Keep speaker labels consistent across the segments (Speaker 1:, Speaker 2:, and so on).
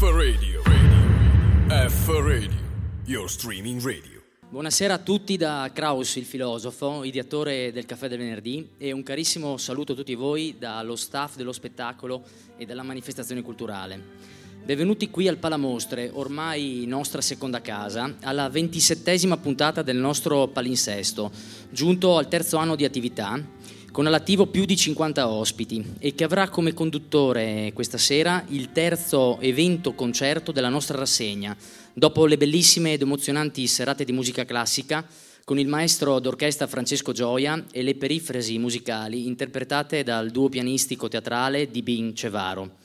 Speaker 1: F Radio. radio. F Radio. Your streaming radio.
Speaker 2: Buonasera a tutti da Kraus, il filosofo, ideatore del Caffè del Venerdì e un carissimo saluto a tutti voi dallo staff dello spettacolo e della manifestazione culturale. Benvenuti qui al Palamostre, ormai nostra seconda casa, alla ventisettesima puntata del nostro palinsesto, giunto al terzo anno di attività, con all'attivo più di 50 ospiti e che avrà come conduttore questa sera il terzo evento concerto della nostra rassegna, dopo le bellissime ed emozionanti serate di musica classica con il maestro d'orchestra Francesco Gioia e le perifrasi musicali interpretate dal duo pianistico teatrale di Bin Cevaro.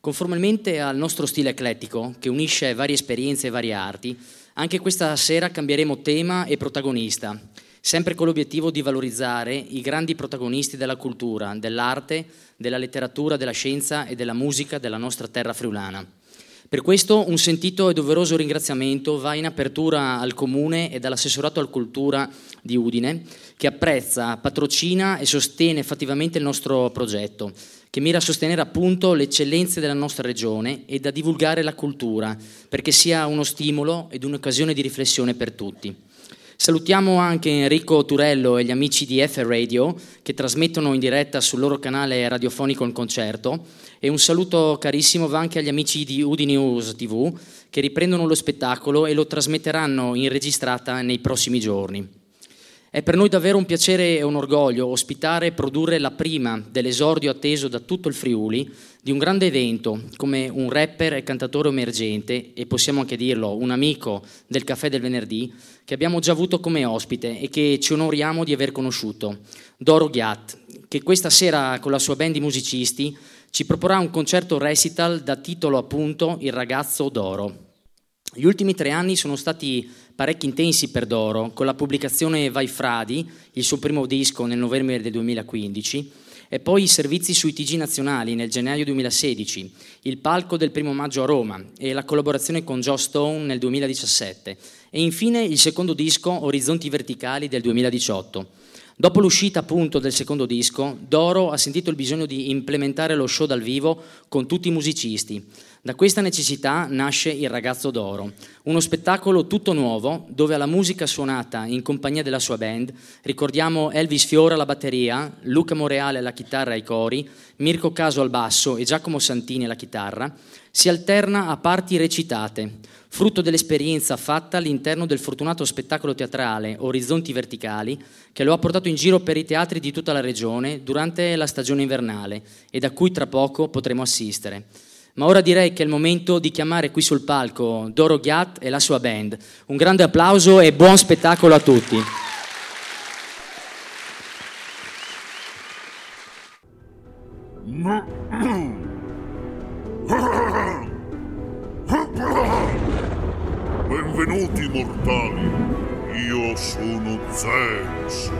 Speaker 2: Conformemente al nostro stile eclettico, che unisce varie esperienze e varie arti, anche questa sera cambieremo tema e protagonista, sempre con l'obiettivo di valorizzare i grandi protagonisti della cultura, dell'arte, della letteratura, della scienza e della musica della nostra terra friulana. Per questo un sentito e doveroso ringraziamento va in apertura al Comune e all'assessorato al cultura di Udine, che apprezza, patrocina e sostiene fattivamente il nostro progetto che mira a sostenere appunto le eccellenze della nostra regione e da divulgare la cultura, perché sia uno stimolo ed un'occasione di riflessione per tutti. Salutiamo anche Enrico Turello e gli amici di F Radio che trasmettono in diretta sul loro canale radiofonico il concerto e un saluto carissimo va anche agli amici di Udinews TV che riprendono lo spettacolo e lo trasmetteranno in registrata nei prossimi giorni. È per noi davvero un piacere e un orgoglio ospitare e produrre la prima dell'esordio atteso da tutto il Friuli di un grande evento come un rapper e cantatore emergente e possiamo anche dirlo un amico del caffè del venerdì che abbiamo già avuto come ospite e che ci onoriamo di aver conosciuto, Doro Ghiat, che questa sera con la sua band di musicisti ci proporrà un concerto recital da titolo appunto Il ragazzo d'oro. Gli ultimi tre anni sono stati parecchi intensi per Doro, con la pubblicazione Vai Fradi, il suo primo disco nel novembre del 2015, e poi i servizi sui TG nazionali nel gennaio 2016, il palco del primo maggio a Roma e la collaborazione con Joe Stone nel 2017 e infine il secondo disco Orizzonti Verticali del 2018. Dopo l'uscita appunto del secondo disco, Doro ha sentito il bisogno di implementare lo show dal vivo con tutti i musicisti da questa necessità nasce Il ragazzo d'oro, uno spettacolo tutto nuovo dove alla musica suonata in compagnia della sua band ricordiamo Elvis Fiora alla batteria, Luca Moreale alla chitarra e ai cori, Mirko Caso al basso e Giacomo Santini alla chitarra, si alterna a parti recitate, frutto dell'esperienza fatta all'interno del fortunato spettacolo teatrale Orizzonti Verticali che lo ha portato in giro per i teatri di tutta la regione durante la stagione invernale e da cui tra poco potremo assistere. Ma ora direi che è il momento di chiamare qui sul palco Doro Ghiat e la sua band. Un grande applauso e buon spettacolo a tutti.
Speaker 3: Benvenuti mortali, io sono Zeus,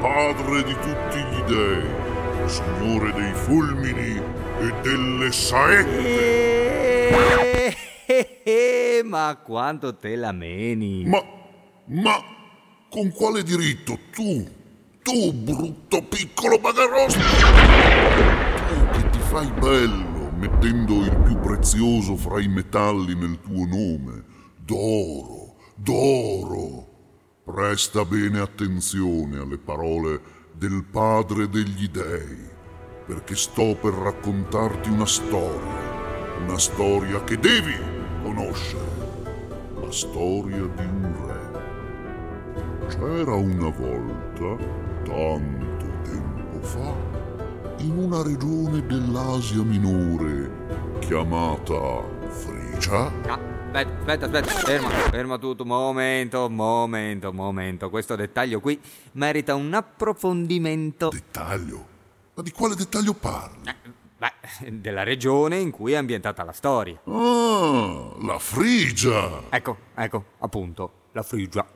Speaker 3: padre di tutti gli dei, signore dei fulmini e delle saette.
Speaker 4: Eh, eh, eh, ma quanto te la meni?
Speaker 3: Ma, ma, con quale diritto tu, tu brutto piccolo bagarosto, tu che ti fai bello mettendo il più prezioso fra i metalli nel tuo nome, d'oro, d'oro. Presta bene attenzione alle parole del padre degli dei perché sto per raccontarti una storia, una storia che devi conoscere, la storia di un re. C'era una volta, tanto tempo fa, in una regione dell'Asia minore chiamata Frigia.
Speaker 4: Aspetta, aspetta, aspetta, ferma, ferma tutto, momento, momento, momento. Questo dettaglio qui merita un approfondimento.
Speaker 3: Dettaglio? Ma di quale dettaglio parli? Eh,
Speaker 4: beh, della regione in cui è ambientata la storia.
Speaker 3: Ah, la Frigia!
Speaker 4: Ecco, ecco, appunto, la Frigia.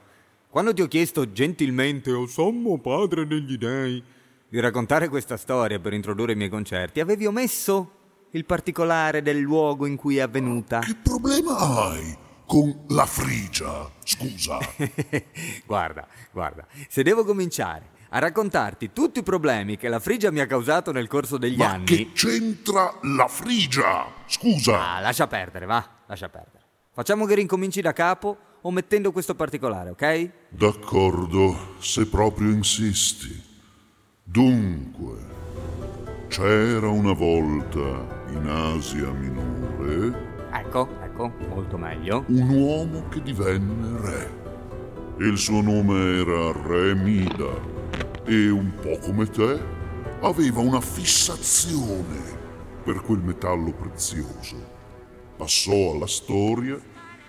Speaker 4: Quando ti ho chiesto gentilmente, o sommo padre degli dei, di raccontare questa storia per introdurre i miei concerti, avevi omesso il particolare del luogo in cui è avvenuta.
Speaker 3: Che problema hai con la Frigia? Scusa.
Speaker 4: guarda, guarda, se devo cominciare
Speaker 5: a raccontarti tutti i problemi che la frigia mi ha causato nel corso degli
Speaker 3: Ma
Speaker 5: anni.
Speaker 3: che c'entra la frigia? Scusa.
Speaker 5: Ah, lascia perdere, va, lascia perdere. Facciamo che rincominci da capo omettendo questo particolare, ok?
Speaker 3: D'accordo, se proprio insisti. Dunque, c'era una volta in Asia Minore
Speaker 5: Ecco, ecco, molto meglio.
Speaker 3: un uomo che divenne re. Il suo nome era Re Mida e un po' come te aveva una fissazione per quel metallo prezioso. Passò alla storia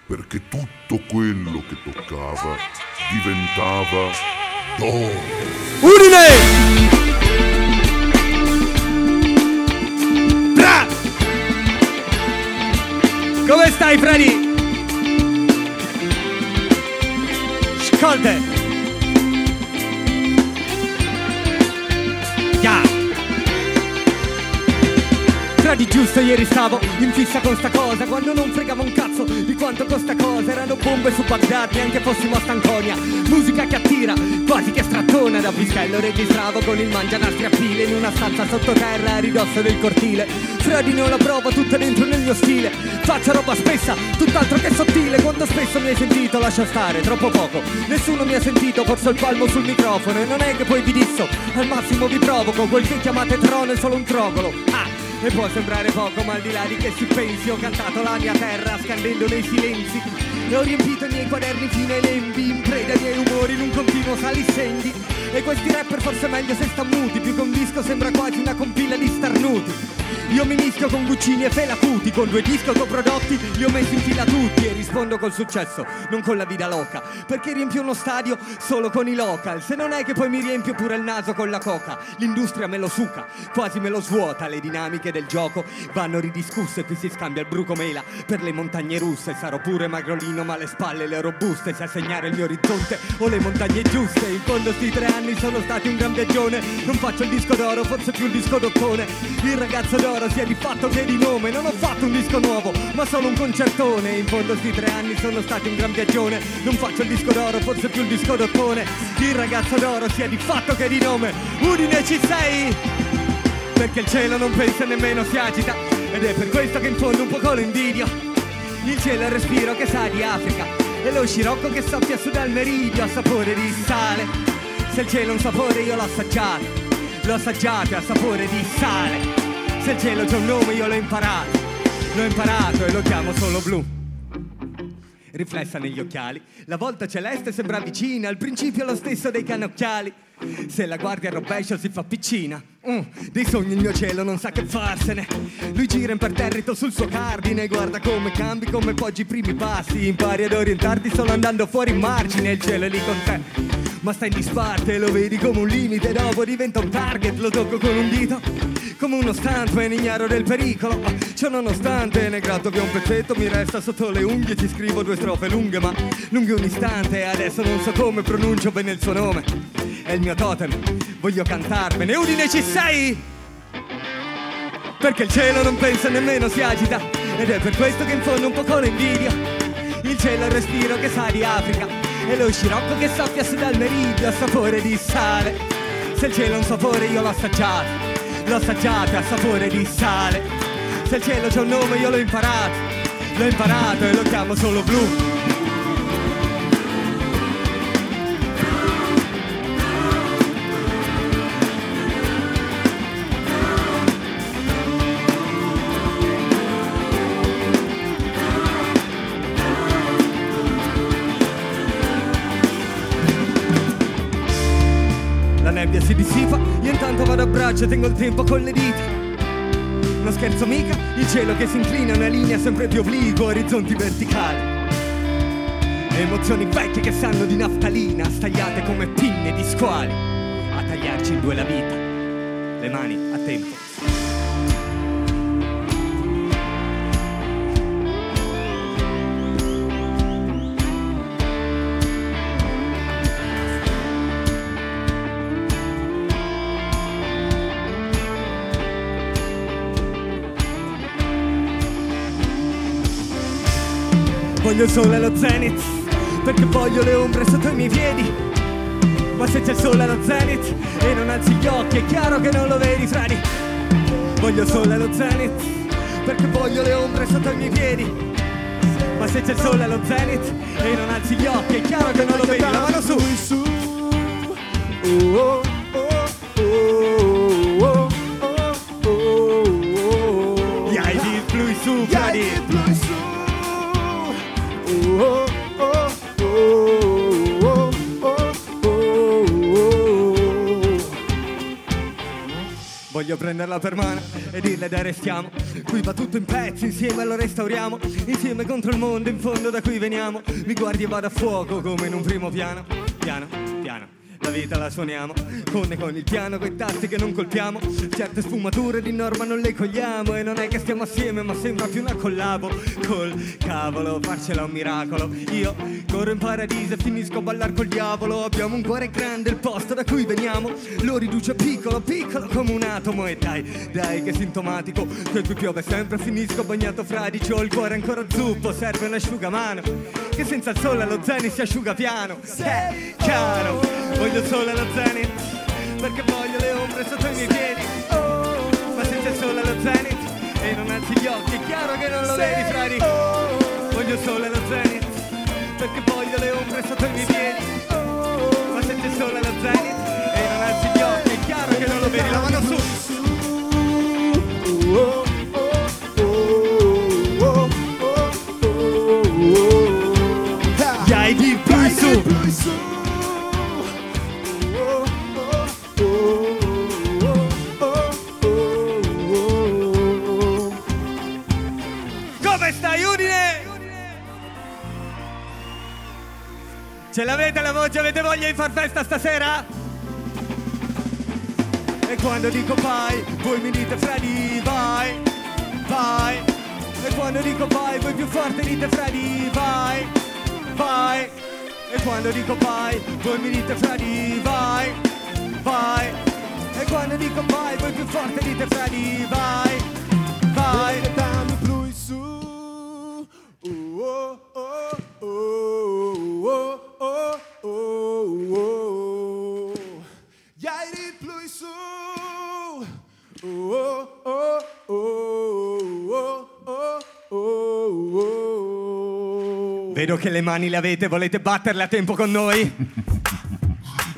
Speaker 3: perché tutto quello che toccava diventava d'oro.
Speaker 5: Udine! Come stai, Freddy? Scolte! Freddy giusto ieri stavo in fissa con sta cosa Quando non fregava un cazzo di quanto costa cosa. Erano bombe su Baghdad neanche fossimo a Stanconia. Musica che attira, quasi che strattona. Da pistello registravo con il mangianastri a pile In una stanza sottoterra a ridosso del cortile. Freddy non la provo tutta dentro nel mio stile. Faccio roba spessa, tutt'altro che sottile. Quando spesso mi hai sentito lascia stare, troppo poco. Nessuno mi ha sentito, forse il palmo sul microfono. E non è che poi vi disso, al massimo vi provoco. Quel che chiamate trono è solo un trogolo. Ah! E può sembrare poco, ma al di là di che si pensi, ho cantato la mia terra scandendo nei silenzi. E ho riempito i miei quaderni fino ai lembi, in preda ai miei umori in un continuo saliscendi. E questi rapper forse meglio se sta muti, più che disco sembra Io mi mischio con Guccini e Fela Kuti, con due dischi autoprodotti li ho messi in fila tutti e rispondo col successo, non con la vida loca, perché riempio uno stadio solo con i local, se non è che poi mi riempio pure il naso con la coca, l'industria me lo suca, quasi me lo svuota, le dinamiche del gioco vanno ridiscusse, qui si scambia il bruco mela per le montagne russe, sarò pure magrolino ma le spalle le robuste, se a segnare il mio orizzonte ho le montagne giuste, in fondo sti tre anni sono stati un gran viaggione, non faccio il disco d'oro, forse più il disco d'ottone, il ragazzo d'oro sia di fatto che di nome, non ho fatto un disco nuovo, ma solo un concertone, in fondo sti tre anni sono stati un gran viaggione, non faccio il disco d'oro, forse più il disco d'ottone, il ragazzo d'oro sia di fatto che di nome, Udine ci sei! perché il cielo non pensa nemmeno si agita. Ed è per questo che in fondo un po' lo invidio. Il cielo è il respiro che sa di Africa. E lo scirocco che soffia su dal meridio a sapore di sale. Se il cielo ha un sapore io l'ho assaggiato. L'ho assaggiato ha sapore di sale se il cielo c'è un nome io l'ho imparato l'ho imparato e lo chiamo solo blu riflessa negli occhiali. La volta celeste sembra vicina, al principio lo stesso dei cannocchiali. Se la guardia al rovescio si fa piccina, Mm, dei sogni il mio cielo non sa che farsene. Lui gira imperterrito sul suo cardine, guarda come cambi, come poggi i primi passi. Impari ad orientarti solo andando fuori in margine, il cielo è lì con te. Ma sta in disparte, lo vedi come un limite, dopo diventa un target, lo tocco con un dito. Come uno stuntman ignaro del pericolo Ciò nonostante ne gratto via un pezzetto Mi resta sotto le unghie Ci scrivo due strofe lunghe ma lunghe un istante Adesso non so come pronuncio bene il suo nome È il mio totem. Voglio cantarvene Udine ci sei? Perché il cielo non pensa nemmeno si agita Ed è per questo che in fondo un po' lo invidio Il cielo è il respiro che sa di Africa E lo scirocco che soffia su dal meridio A sapore di sale. Se il cielo ha un sapore io l'ho assaggiato L'ho assaggiato a sapore di sale. Se il cielo c'è un nome io l'ho imparato L'ho imparato e lo chiamo solo blu e tengo il tempo con le dita. Non scherzo mica, il cielo che si inclina una linea sempre più obliqua, orizzonti verticali. Emozioni vecchie che sanno di naftalina, stagliate come pinne di squali, a tagliarci in due la vita. Le mani a tempo. Voglio il sole allo zenith, perché voglio le ombre sotto i miei piedi. Ma se c'è il sole allo zenith e non alzi gli occhi, è chiaro che non lo vedi, frati. Voglio il sole allo zenith, perché voglio le ombre sotto i miei piedi. Ma se c'è il sole allo zenith e non alzi gli occhi, è chiaro che non lo vedi, la mano su.
Speaker 6: su. Oh, oh,
Speaker 5: Voglio prenderla per mano e dirle dai restiamo. Qui va tutto in pezzi, insieme lo restauriamo. Insieme contro il mondo, in fondo da cui veniamo. Mi guardi e vado a fuoco come in un primo piano Piano, la vita la suoniamo. Con con il piano, coi tasti che non colpiamo. Certe sfumature di norma non le cogliamo. E non è che stiamo assieme ma sembra più una collabo. Col cavolo, farcela un miracolo. Io corro in paradiso e finisco a ballar col diavolo. Abbiamo un cuore grande, il posto da cui veniamo. Lo riduce piccolo, piccolo come un atomo. E dai, dai che sintomatico. Che qui piove sempre, finisco bagnato fradicio Ho il cuore ancora zuppo, serve un asciugamano. Che senza il sole allo zenith si asciuga piano. Sei chiaro, voglio il sole allo zenith Perché voglio le ombre sotto i miei piedi Ma senza il sole allo zenith E non alzi gli occhi, è chiaro che non lo vedi frati Voglio il sole allo zenith Perché voglio le ombre sotto i miei piedi Ma senza il sole allo zenith E non alzi gli occhi, è chiaro che non lo vedi La mano su
Speaker 6: Oh, oh, oh, oh, oh, oh.
Speaker 5: Hai di più Ce l'avete la voce? Avete voglia di far festa stasera? E quando dico vai, voi mi dite Freddy, vai, vai. E quando dico vai, voi più forte dite Freddy, vai, vai. E quando dico vai, voi mi dite Freddy, vai, vai. E quando dico vai, voi più forte dite Freddy, vai, vai.
Speaker 6: Cantando blu su. Oh, oh, oh, oh, oh. Oh, oh, oh, oh, oh, oh, oh.
Speaker 5: Vedo che le mani le avete, volete batterle a tempo con noi?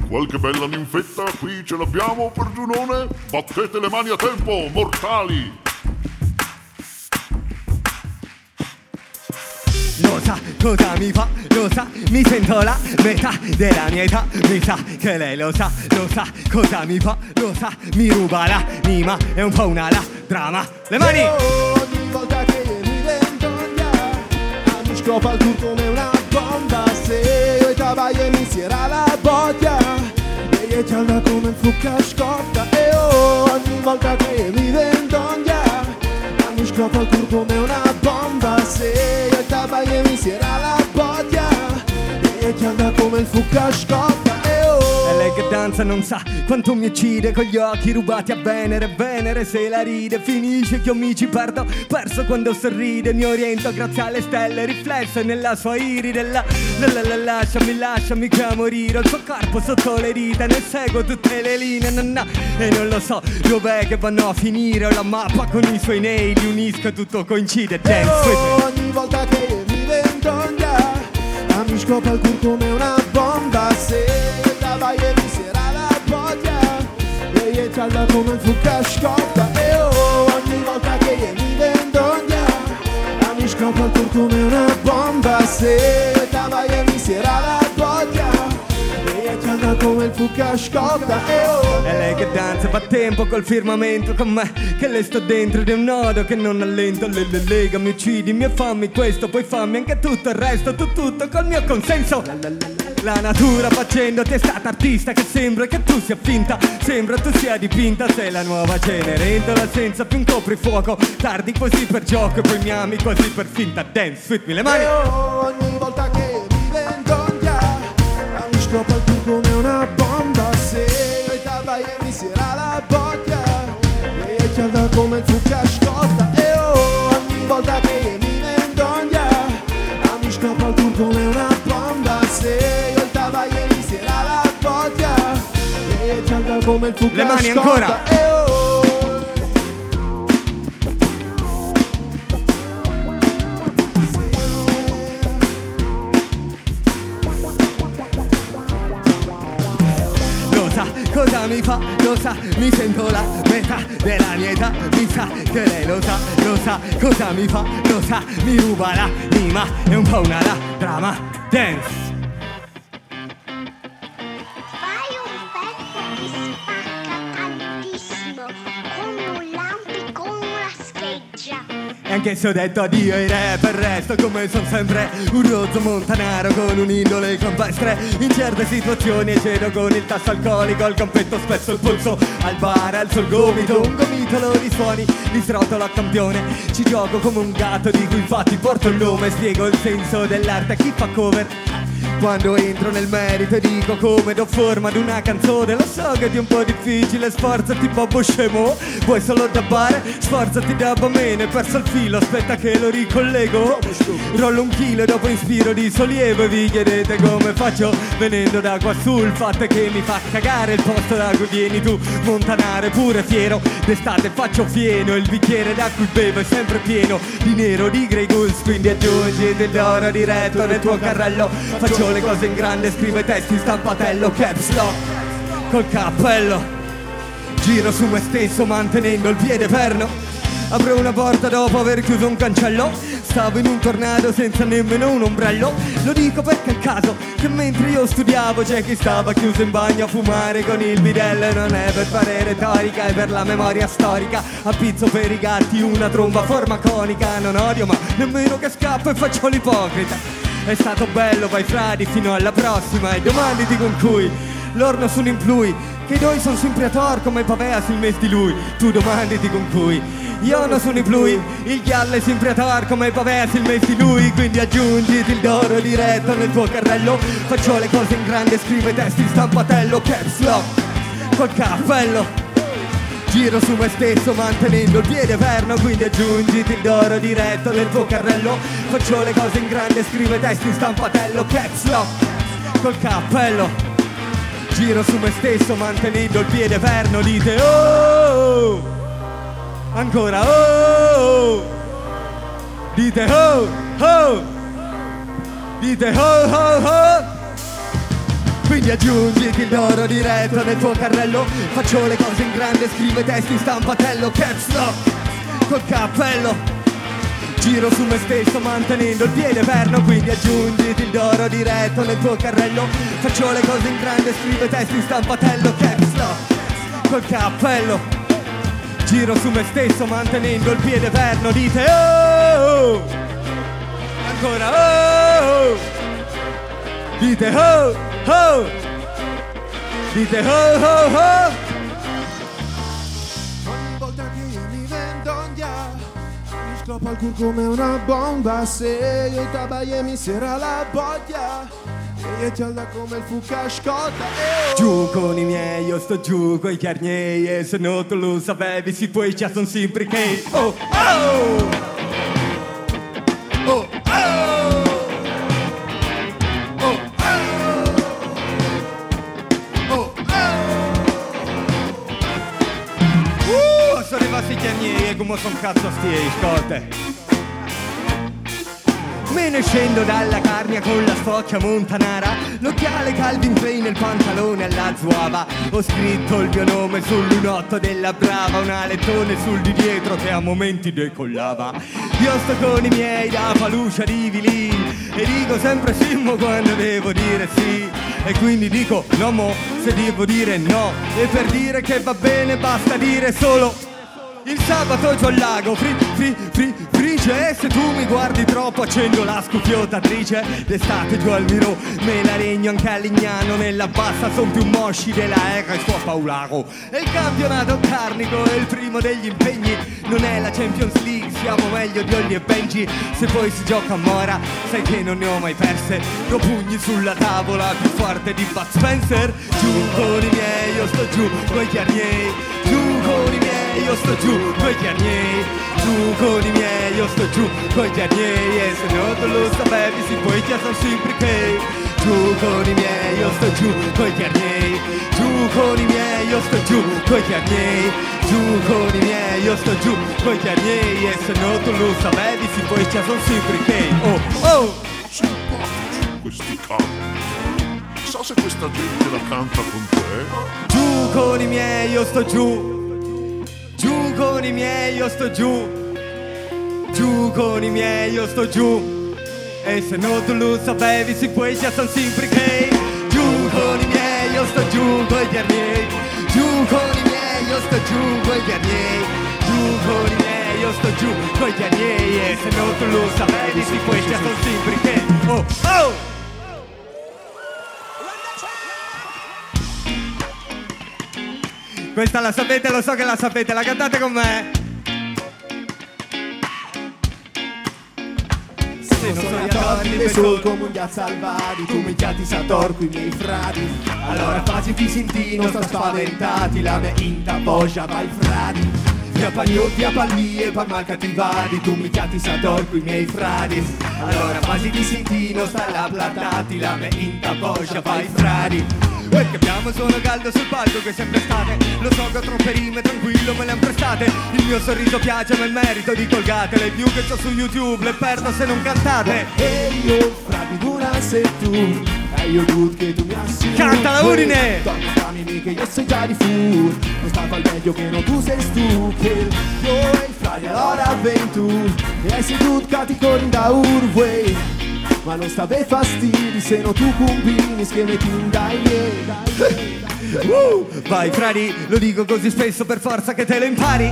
Speaker 3: Qualche bella ninfetta qui ce l'abbiamo per Giunone? Battete le mani a tempo, mortali!
Speaker 5: Lo sa cosa mi fa, lo sa, mi sento la metà della mia età. Mi sa che lei lo sa, lo sa cosa mi fa, lo sa, mi ruba l'anima. È un po' una la drama Le mani!
Speaker 6: Oh, ogni volta che mi vendoglia mi scopa il come una bomba. Se io e tabaie mi si era la botta Lei è gialla come il fucca scotta E oh, ogni volta che mi vendoglia mi scopa il come una bomba Se io e tabaie mi si era la botta Lei è gialla come il fucca scotta
Speaker 5: Danza non sa quanto mi uccide con gli occhi rubati a Venere Venere se la ride finisce che io mi ci perdo Perso quando sorride mi oriento grazie alle stelle Riflesse nella sua iride la, la, la, la, Lasciami, lasciami che a morire il suo corpo sotto le dita Ne seguo tutte le linee na, na, E non lo so dov'è che vanno a finire Ho la mappa con i suoi nail Unisco e tutto coincide Dance
Speaker 6: Oh, ogni volta che mi vendoglia ah, mi scopa il cuore come una bomba se la vai e mi botta lei è gialla come il fucca scotta e oh, ogni volta che mi vendoglia ah, mi scopa il come una bomba se la vai e mi sera la è gialla come il fucca scotta e oh
Speaker 5: È lei che danza, fa tempo col firmamento con me Che le sto dentro di un nodo che non allento. Le, le lega, mi uccidi, mi fammi questo Poi fammi anche tutto il resto, tu tutto col mio consenso. La natura facendoti è stata artista Che sembra che tu sia finta. Sembra tu sia dipinta Sei la nuova Cenerentola senza più un coprifuoco. Tardi così per gioco e poi mi ami così per finta. Dance me, le mani.
Speaker 6: E ogni volta che mi vendoglia ah, mi scopa il cuore come una bomba. Se io e e mi sera la botta lei è gialla come il come il fucca
Speaker 5: Le mani
Speaker 6: scotta.
Speaker 5: ancora.
Speaker 6: Eh, oh.
Speaker 5: Cosa mi fa, lo sa, mi sento la metà della mia età, mi sa che lei lo sa, lo sa cosa mi fa, lo sa, mi ruba l'anima, è un po' una la drama dance. E anche se ho detto addio ai rapper resto come son sempre un rozzo montanaro con un'indole campestre. In certe situazioni cedo con il tasso alcolico al campetto spesso il polso al bar alzo il gomito Un gomitolo di suoni di strottolo a campione. Ci gioco come un gatto di cui infatti porto il nome Spiego il senso dell'arte a chi fa cover quando entro nel merito e dico come do forma ad una canzone Lo so che è un po' difficile, sforzati Bobo scemo. Vuoi solo dabbare? Sforzati dabba me, ne hai perso il filo Aspetta che lo ricollego. Rollo un chilo e dopo inspiro di sollievo E vi chiedete come faccio venendo da qua su Il fatto è che mi fa cagare il posto da cui vieni tu. Montanare pure fiero D'estate faccio fieno Il bicchiere da cui bevo è sempre pieno Di nero, di Grey Goose Quindi aggiungi dell'oro diretto nel tuo carrello Faccio le cose in grande, scrive testi in stampatello Caps lock col cappello. Giro su me stesso mantenendo il piede fermo Apro una porta dopo aver chiuso un cancello. Stavo in un tornado senza nemmeno un ombrello. Lo dico perché è il caso che mentre io studiavo C'è chi stava chiuso in bagno a fumare con il bidello. Non è per fare retorica, è per la memoria storica. A pizzo per i gatti una tromba formaconica. Non odio ma nemmeno che scappo e faccio l'ipocrita è stato bello, vai fradi, fino alla prossima. E domanditi con cui Loro non sono in plui Che i doi sono sempre a tor come Pavea sul mes di lui. Tu domanditi con cui Io non sono in plui Il ghialle è sempre a tor come Pavea sul mes di lui. Quindi aggiungiti il d'oro diretto nel tuo carrello. Faccio le cose in grande, scrive testi in stampatello Caps lock Col cappello Giro su me stesso mantenendo il piede fermo Quindi aggiungiti il d'oro diretto nel tuo carrello. Faccio le cose in grande, scrive testi in stampatello Caps lock col cappello. Giro su me stesso mantenendo il piede fermo Dite oh Ancora oh Dite oh oh Dite oh oh oh quindi aggiungiti il d'oro diretto nel tuo carrello. Faccio le cose in grande, scrive testi in stampatello. Caps lock col cappello. Giro su me stesso mantenendo il piede fermo Quindi aggiungiti il d'oro diretto nel tuo carrello. Faccio le cose in grande, scrive testi in stampatello. Caps lock col cappello. Giro su me stesso mantenendo il piede fermo Dite oh Ancora oh Dite oh oh Dite oh oh oh
Speaker 6: Ogni volta che io mi vendoglia Mi scoppa il culo come una bomba. Se io tabaie mi sera la voglia E io ti alda come il fucca scotta eh, oh.
Speaker 5: Giù con i miei, io sto giù con i carnieri E se non tu lo sapevi, si puoi già son sempre che oh Oh come son cazzo stieri, scotte Me ne scendo dalla carnia con la spocchia montanara L'occhiale Calvin Klein e il pantalone alla zuava. Ho scritto il mio nome sul lunotto della brava Un alettone sul di dietro che a momenti decollava. Io sto con i miei da palucia di vilin E dico sempre simmo quando devo dire sì. E quindi dico no mo se devo dire no E per dire che va bene basta dire solo il sabato giù al lago, fri, fri, fri, frice E se tu mi guardi troppo accendo la scuffiottatrice. D'estate giù al Miro, me la regno anche a Lignano. Nella bassa son più mosci della Era e suo Paolaro E il campionato carnico è il primo degli impegni. Non è la Champions League, siamo meglio di Olli e Benji. Se poi si gioca a Mora, sai che non ne ho mai perse. Do pugni sulla tavola, più forte di Bud Spencer. Giù con i miei, io sto giù con i chiarnieri miei, io sto giù coi chiarnieri Giù con i miei, io sto giù coi chiarnieri E se non te lo sapevi, si puoi chiamare sempre che giù con i miei, io sto giù coi miei, giù con i miei, io sto giù coi miei, giù con i miei, io sto giù coi miei, e se no tu lo sapevi, si ci sono sempre che, oh, oh!
Speaker 3: Questi canti. Chissà se questa gente la canta con te.
Speaker 5: Giù con i miei, io sto giù. Giù con i miei, io sto giù. Giù con i miei, io sto giù. E se non tu lo sapevi, si puoi già sono sempre che. Giù con i miei, io sto giù con i miei. Giù con i miei, io sto giù con i miei. Giù con i miei, io sto giù con i miei. E se non tu lo sapevi, si puoi già sono sempre. Oh, oh! Questa la sapete, lo so che la sapete, la cantate con me. Sono
Speaker 6: Torni le sol come un salvari Tu mi chiati sator qui miei frati Allora faciti sintino sta spaventati La mia inta boscia vai frati Via paglio, via pallie, pa mal cattivari Tu mi chiati sator qui miei frati Allora faciti sintino sta la platati La mia inta boscia vai frati
Speaker 5: Perché abbiamo suono caldo sul palco che sempre estate Lo so che ho troppe rime, tranquillo me le han prestate. Il mio sorriso piace ma il merito di colgate Le view che ho su YouTube le perdo se non cantate.
Speaker 6: E io frati dura sei tu E io good che tu mi assicuri
Speaker 5: Canta la Udine!
Speaker 6: Torna fammi che io sei già di fur Non stava al meglio che non tu sei stupid. Io e i frati allora ven tu E sei tu cati con da urway Ma non stave fastidi se no tu combini schemi tu dai dai
Speaker 5: Uh, vai frari, lo dico così spesso per forza che te lo impari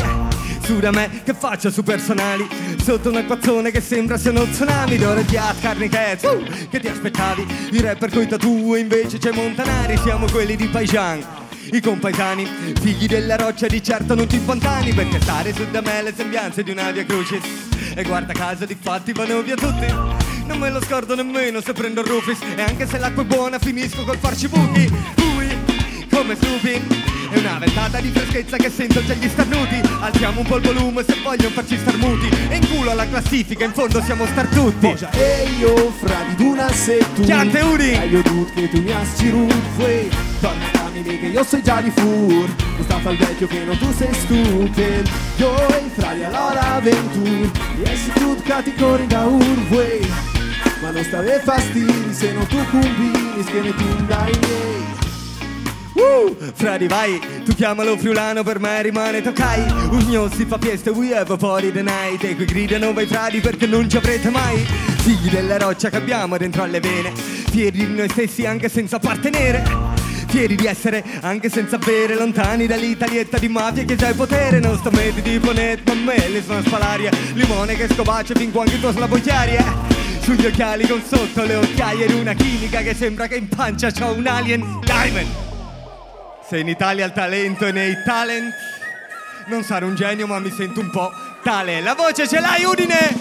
Speaker 5: Su da me che faccio su personali? Sotto un acquazzone che sembra sia uno tsunami D'ora di carne che uh, che ti aspettavi? I rapper coi tatu e invece c'è Montanari Siamo quelli di Paijan i compaesani, figli della roccia di certo non ti fontani Perché stare su da me le sembianze di una via crucis. E guarda caso di fatti vanno via tutti. Non me lo scordo nemmeno se prendo il Rufus E anche se l'acqua è buona finisco col farci buchi. Ui, come Snoopy È una ventata di freschezza che sento già gli starnuti. Alziamo un po' il volume se vogliono farci star muti. E in culo alla classifica, in fondo siamo star tutti.
Speaker 6: E io frati d'una sei tu
Speaker 5: Chiante Udi!
Speaker 6: E io che tu mi assicuri Fue, torna dammi che io sei già di fur. Non sta fa il vecchio che non tu sei stupid. Io e i frati allora ventur. E si tut cati corri da urway Ma non stave fastidi se non tu combini Schemi tu dai miei
Speaker 5: Uh, Fradi vai, tu chiamalo friulano, per me rimane toccai Ugno si fa fiesta, we have party the night E qui gridano vai fradi perché non ci avrete mai. Figli della roccia che abbiamo dentro alle vene. Fieri di noi stessi anche senza appartenere. Fieri di essere anche senza bere Lontani dall'italietta di mafia che già è potere. Non sto metti di ponet, ma me li sono spalaria Limone che scobacia fin quando tu la bocchiaria Sugli occhiali con sotto le occhiaie Di una chimica che sembra che in pancia c'ho un alien. Diamond se in Italia il talento è nei talent, non sarò un genio ma mi sento un po' tale. La voce ce l'hai Udine!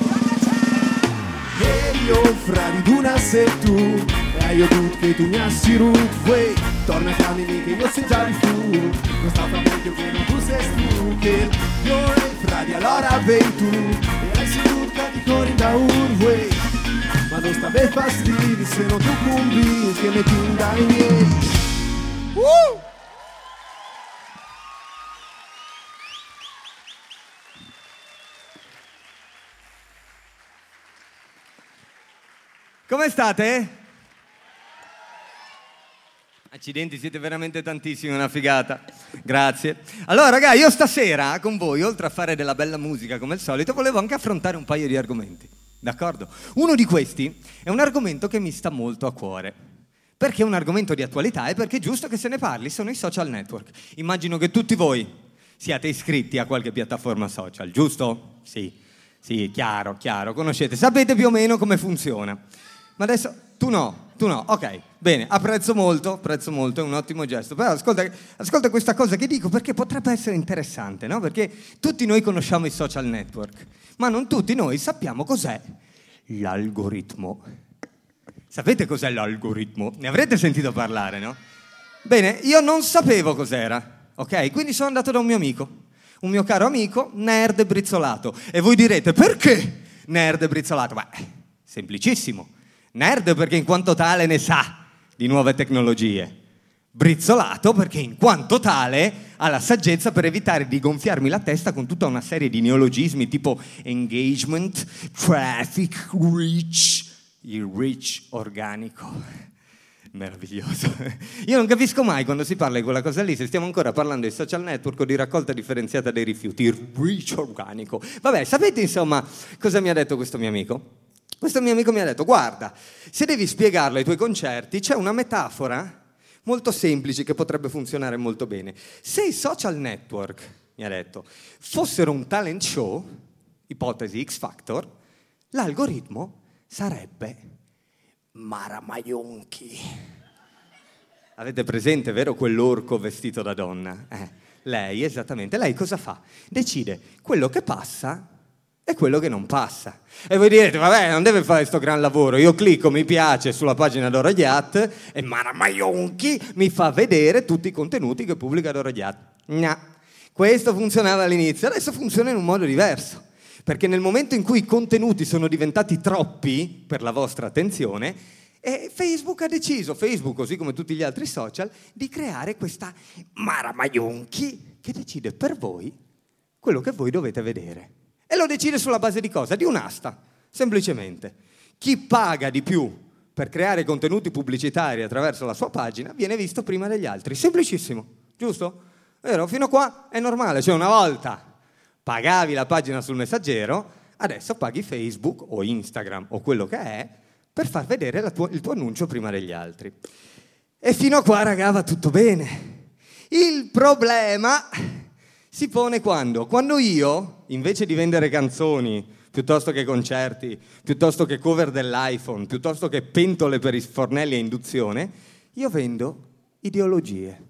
Speaker 6: E io frati d'una sei tu E io tut che tu mi assicuri Fue, torna cammini che io sei già di fur Non sta meglio che non tu sei stupid Io e i frati allora ven tu E hai si tut cati corri da urway Ma non sta per fastidi se non tu combini Che ne tu dai miei
Speaker 5: Uh! Come state? Accidenti, siete veramente tantissimi, una figata. Grazie. Allora, raga, io stasera con voi, oltre a fare della bella musica come al solito, volevo anche affrontare un paio di argomenti. D'accordo? Uno di questi è un argomento che mi sta molto a cuore. Perché è un argomento di attualità e perché è giusto che se ne parli, sono i social network. Immagino che tutti voi siate iscritti a qualche piattaforma social, giusto? Sì, sì, chiaro, chiaro, conoscete, sapete più o meno come funziona. Ma adesso tu no, tu no, ok, bene, apprezzo molto, apprezzo molto, è un ottimo gesto, però ascolta, ascolta questa cosa che dico perché potrebbe essere interessante, no? Perché tutti noi conosciamo i social network, ma non tutti noi sappiamo cos'è l'algoritmo. Sapete cos'è l'algoritmo? Ne avrete sentito parlare, no? Bene, io non sapevo cos'era, ok? Quindi sono andato da un mio amico, un mio caro amico, nerd brizzolato. E voi direte, perché nerd brizzolato? Beh, semplicissimo. Nerd perché in quanto tale ne sa di nuove tecnologie. Brizzolato perché in quanto tale ha la saggezza per evitare di gonfiarmi la testa con tutta una serie di neologismi tipo engagement, traffic, reach, il reach organico. Meraviglioso. Io non capisco mai quando si parla di quella cosa lì, se stiamo ancora parlando di social network o di raccolta differenziata dei rifiuti, il reach organico. Vabbè, sapete insomma cosa mi ha detto questo mio amico? Questo mio amico mi ha detto, guarda, se devi spiegarlo ai tuoi concerti, c'è una metafora molto semplice che potrebbe funzionare molto bene. Se i social network, mi ha detto, fossero un talent show, ipotesi X Factor, l'algoritmo sarebbe Mara Maionchi. Avete presente, vero, quell'orco vestito da donna? Eh, lei, esattamente, lei cosa fa? Decide quello che passa e quello che non passa. E voi direte, vabbè, non deve fare questo gran lavoro. Io clicco mi piace sulla pagina Dora Ghiat e Mara Maionchi mi fa vedere tutti i contenuti che pubblica Dora Ghiat. No. Questo funzionava all'inizio, adesso funziona in un modo diverso. Perché nel momento in cui i contenuti sono diventati troppi per la vostra attenzione, eh, Facebook ha deciso, Facebook così come tutti gli altri social, di creare questa Mara Maionchi che decide per voi quello che voi dovete vedere. E lo decide sulla base di cosa? Di un'asta, semplicemente. Chi paga di più per creare contenuti pubblicitari attraverso la sua pagina viene visto prima degli altri. Semplicissimo, giusto? Vero? Fino a qua è normale, cioè una volta pagavi la pagina sul messaggero, adesso paghi Facebook o Instagram o quello che è per far vedere tua, il tuo annuncio prima degli altri. E fino a qua, raga, va tutto bene. Il problema si pone quando? Quando io, invece di vendere canzoni, piuttosto che concerti, piuttosto che cover dell'iPhone, piuttosto che pentole per i fornelli a induzione, io vendo ideologie.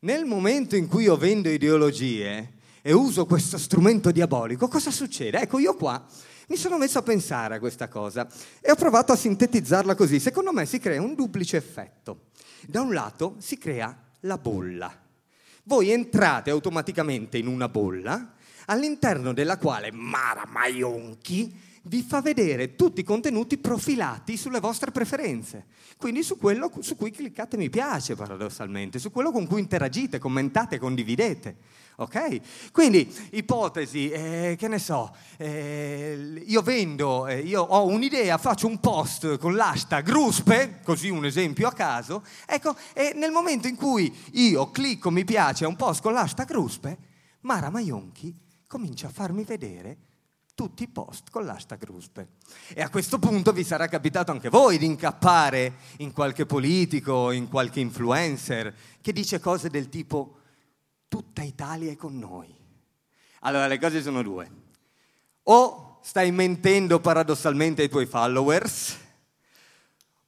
Speaker 5: Nel momento in cui io vendo ideologie e uso questo strumento diabolico, cosa succede? Ecco, io qua mi sono messo a pensare a questa cosa e ho provato a sintetizzarla così. Secondo me si crea un duplice effetto. Da un lato si crea la bolla voi entrate automaticamente in una bolla all'interno della quale Mara Maionchi vi fa vedere tutti i contenuti profilati sulle vostre preferenze. Quindi su quello su cui cliccate mi piace, paradossalmente, su quello con cui interagite, commentate, condividete. Ok? Quindi, ipotesi, eh, che ne so, eh, io vendo, eh, io ho un'idea, faccio un post con l'hashtag Ruspe, così un esempio a caso, ecco, e nel momento in cui io clicco mi piace a un post con l'hashtag Ruspe, Mara Maionchi comincia a farmi vedere tutti i post con l'hashtag Ruspe. E a questo punto vi sarà capitato anche voi di incappare in qualche politico, in qualche influencer che dice cose del tipo tutta Italia è con noi. Allora le cose sono due. O stai mentendo paradossalmente ai tuoi followers,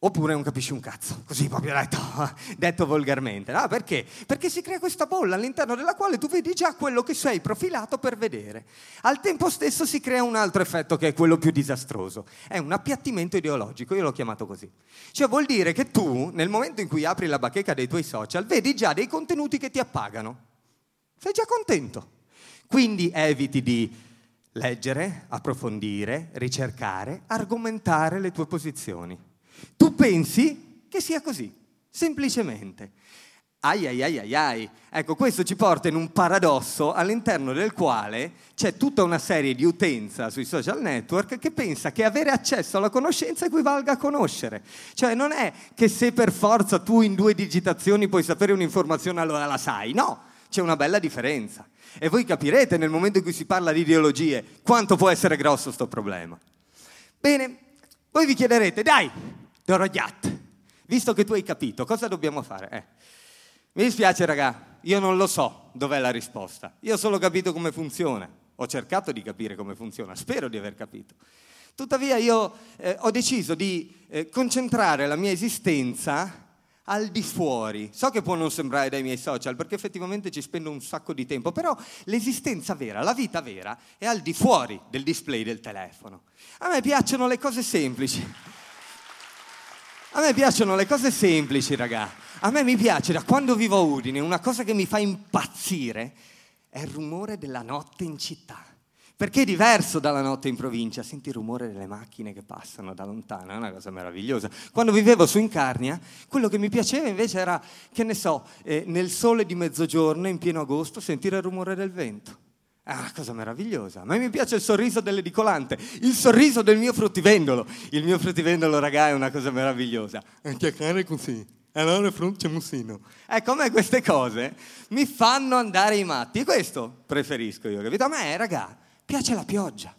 Speaker 5: Oppure non capisci un cazzo, così proprio detto, detto volgarmente. No, perché? Perché si crea questa bolla all'interno della quale tu vedi già quello che sei profilato per vedere. Al tempo stesso si crea un altro effetto che è quello più disastroso. È un appiattimento ideologico, io l'ho chiamato così. Cioè vuol dire che tu, nel momento in cui apri la bacheca dei tuoi social, vedi già dei contenuti che ti appagano. Sei già contento. Quindi eviti di leggere, approfondire, ricercare, argomentare le tue posizioni. Tu pensi che sia così, semplicemente. Ai ai ai ai ai. Ecco, questo ci porta in un paradosso all'interno del quale c'è tutta una serie di utenza sui social network che pensa che avere accesso alla conoscenza equivalga a conoscere. Cioè non è che se per forza tu in due digitazioni puoi sapere un'informazione allora la sai, no, c'è una bella differenza. E voi capirete nel momento in cui si parla di ideologie quanto può essere grosso questo problema. Bene, voi vi chiederete, dai, Dorogliat, visto che tu hai capito, cosa dobbiamo fare? Eh. Mi dispiace, raga, io non lo so dov'è la risposta. Io ho solo capito come funziona. Ho cercato di capire come funziona, spero di aver capito. Tuttavia io eh, ho deciso di eh, concentrare la mia esistenza al di fuori. So che può non sembrare dai miei social perché effettivamente ci spendo un sacco di tempo, però l'esistenza vera, la vita vera è al di fuori del display del telefono. A me piacciono le cose semplici. A me piacciono le cose semplici, raga. A me mi piace, da quando vivo a Udine, una cosa che mi fa impazzire è il rumore della notte in città. Perché è diverso dalla notte in provincia, senti il rumore delle macchine che passano da lontano, è una cosa meravigliosa. Quando vivevo su Incarnia, quello che mi piaceva invece era, che ne so, eh, nel sole di mezzogiorno, in pieno agosto, sentire il rumore del vento. È una cosa meravigliosa. A me mi piace il sorriso dell'edicolante, il sorriso del mio fruttivendolo. Il mio fruttivendolo, ragà, è una cosa meravigliosa. Chiacchiere così. Allora frutta musino. Ecco, a me queste cose mi fanno andare i matti. E questo preferisco io, capito? A me, ragà, piace la pioggia.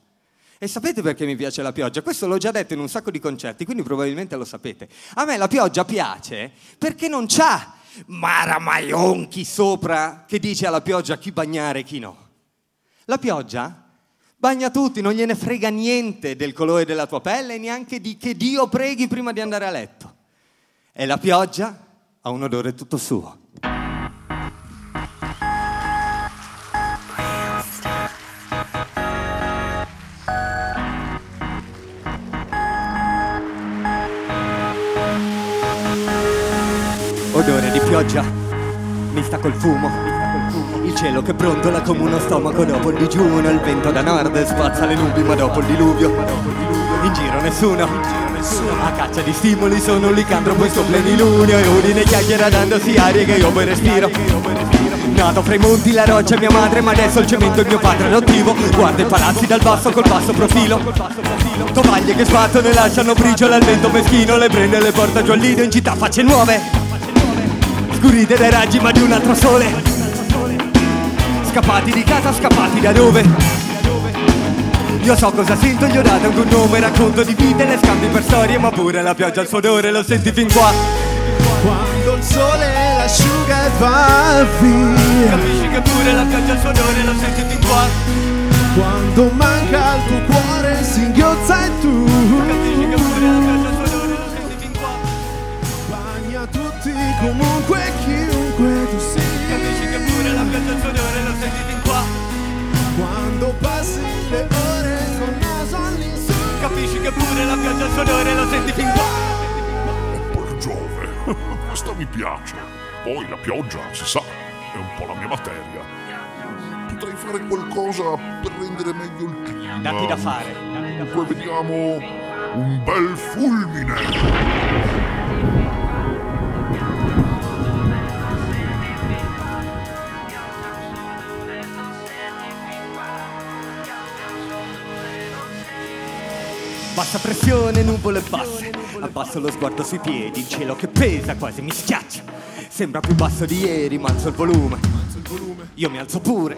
Speaker 5: E sapete perché mi piace la pioggia? Questo l'ho già detto in un sacco di concerti, quindi probabilmente lo sapete. A me la pioggia piace perché non c'ha Mara Maionchi sopra che dice alla pioggia chi bagnare e chi no. La pioggia bagna tutti, non gliene frega niente del colore della tua pelle, neanche di che Dio preghi prima di andare a letto. E la pioggia ha un odore tutto suo. Pioggia, mista col fumo, il cielo che brontola come uno stomaco dopo il digiuno, il vento da nord spazza le nubi ma dopo il diluvio, in giro nessuno, a caccia di stimoli sono un licantropo in sto plenilunio. E udine chiacchiera dandosi aria che io poi respiro. Nato fra i monti la roccia mia madre ma adesso il cemento è mio padre adottivo. Guarda i palazzi dal basso col basso profilo. Tovaglie che sbattono e lasciano briciola al vento meschino. Le prende e le porta giù al lido in città facce nuove Scurite dai raggi ma di un altro sole. Scappati di casa, scappati da dove? Io so cosa sento, gli ho dato un nome Racconto di vite, le scambi per storie Ma pure la pioggia al suo odore lo senti fin qua.
Speaker 6: Quando il sole l'asciuga e va via.
Speaker 5: Capisci che pure la pioggia al suo odore lo senti fin qua.
Speaker 6: Quando manca il tuo cuore singhiozza e tu.
Speaker 5: Capisci
Speaker 6: comunque chiunque tu
Speaker 5: Capisci che pure la pioggia al suo odore lo senti fin qua
Speaker 6: Quando passi le ore col naso all'insù
Speaker 5: Capisci che pure la pioggia al suo odore lo senti fin qua
Speaker 3: Per Giove, questa mi piace. Poi la pioggia, si sa, è un po' la mia materia. Potrei fare qualcosa per rendere meglio il clima.
Speaker 5: Datti da fare
Speaker 3: Poi vediamo un bel fulmine.
Speaker 5: Bassa pressione, nuvole basse. Abbasso lo sguardo sui piedi Il cielo che pesa quasi mi schiaccia. Sembra più basso di ieri Ma alzo il volume. Io mi alzo pure.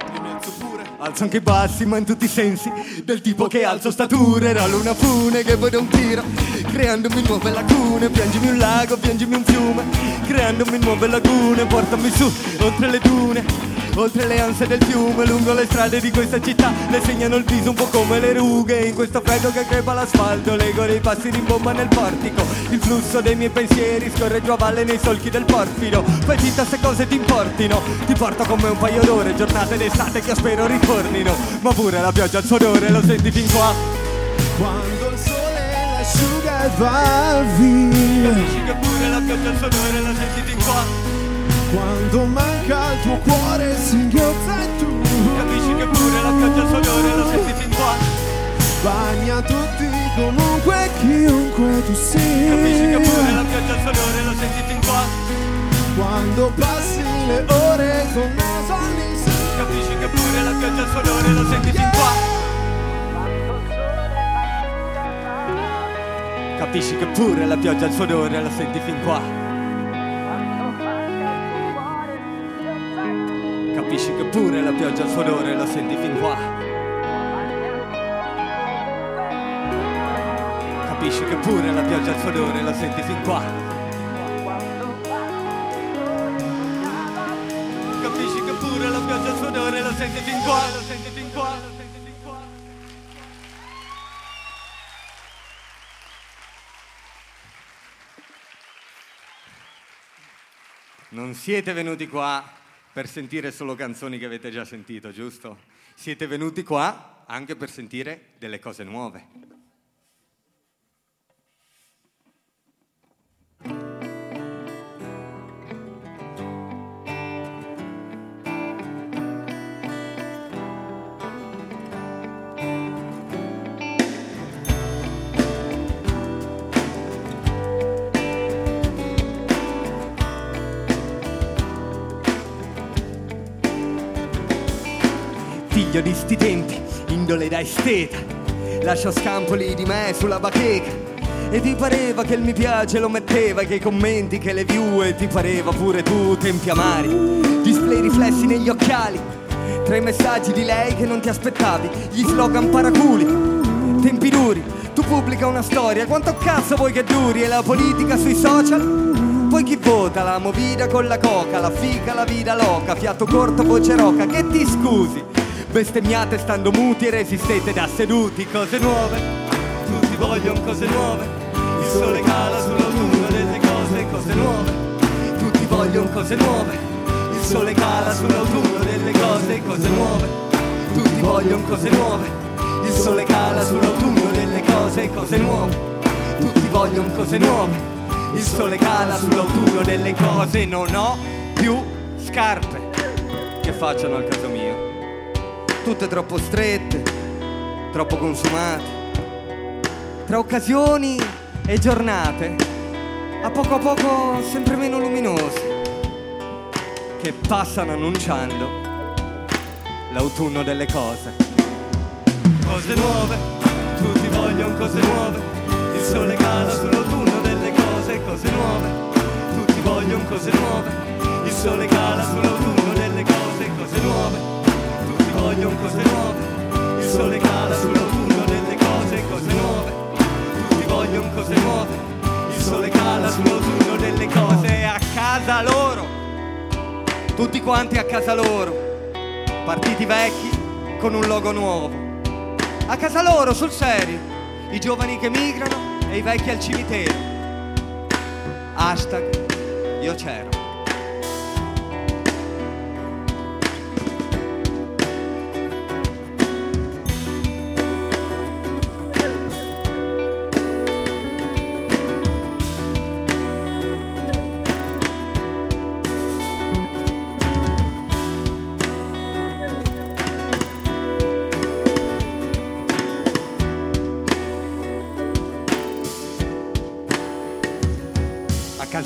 Speaker 5: Alzo anche i bassi ma in tutti i sensi Del tipo che alzo stature Rollo una fune che poi da un tiro. Creandomi nuove lacune Piangimi un lago, piangimi un fiume. Creandomi nuove lagune Portami su, oltre le dune Oltre le ansie del fiume, lungo le strade di questa città Le segnano il viso un po' come le rughe. In questo freddo che crepa l'asfalto Leggo dei passi rimbomba nel portico. Il flusso dei miei pensieri scorre giù a valle nei solchi del porfido. Fai finta se cose ti importino. Ti porto come un paio d'ore Giornate d'estate che spero ritornino. Ma pure la pioggia al suo odore lo senti fin qua.
Speaker 6: Quando il sole l'asciuga e va via.
Speaker 5: Capisci che pure la pioggia al suo odore lo senti fin qua
Speaker 6: Quando manca il tuo cuore singhiozza e tu.
Speaker 5: Capisci che pure la pioggia odore lo senti fin qua.
Speaker 6: Bagna tutti comunque chiunque tu
Speaker 5: Capisci che pure
Speaker 6: sia
Speaker 5: la pioggia odore lo senti fin qua.
Speaker 6: Quando passi le ore con naso all'insù
Speaker 5: Capisci che pure la pioggia odore lo senti fin qua. Capisci che pure la pioggia al suo odore lo senti fin qua pioggia odore lo senti fin qua. Capisci che pure la pioggia odore lo senti fin qua. Capisci che pure la pioggia odore lo senti fin senti fin qua Lo senti fin qua. Non siete venuti qua per sentire solo canzoni che avete già sentito, giusto? Siete venuti qua anche per sentire delle cose nuove. Figlio di sti tempi, indole da esteta. Lascio scampoli di me sulla bacheca. E ti pareva che il mi piace lo metteva, che i commenti, che le view, e ti pareva pure tu, tempi amari. Display riflessi negli occhiali. Tre messaggi di lei che non ti aspettavi, gli slogan paraculi. Tempi duri, tu pubblica una storia, quanto cazzo vuoi che duri? E la politica sui social? Poi chi vota la movida con la coca, la fica, la vida loca, fiato corto, voce roca, che ti scusi? Bestemmiate stando muti e resistete da seduti, cose nuove, tutti vogliono cose nuove, il sole cala sull'autunno delle cose, cose nuove, tutti vogliono cose nuove, il sole cala sull'autunno delle cose, cose nuove, tutti vogliono cose nuove, il sole cala sull'autunno delle cose, cose nuove, tutti vogliono cose nuove. Il sole cala sull'autunno delle cose, non ho più scarpe. Che facciano al caso mio. Tutte troppo strette, troppo consumate. Tra occasioni e giornate, a poco a poco sempre meno luminose, che passano annunciando l'autunno delle cose. Cose nuove, tutti vogliono cose nuove, il sole cala sull'autunno delle cose, cose nuove, tutti vogliono cose nuove, il sole cala sull'autunno delle cose, cose nuove, vogliono cose nuove, il sole cala sull'autunno delle cose, cose nuove, tutti vogliono cose nuove, il sole cala sull'autunno delle cose a casa loro, tutti quanti a casa loro, partiti vecchi con un logo nuovo, a casa loro sul serio, i giovani che migrano e i vecchi al cimitero. Hashtag io c'ero.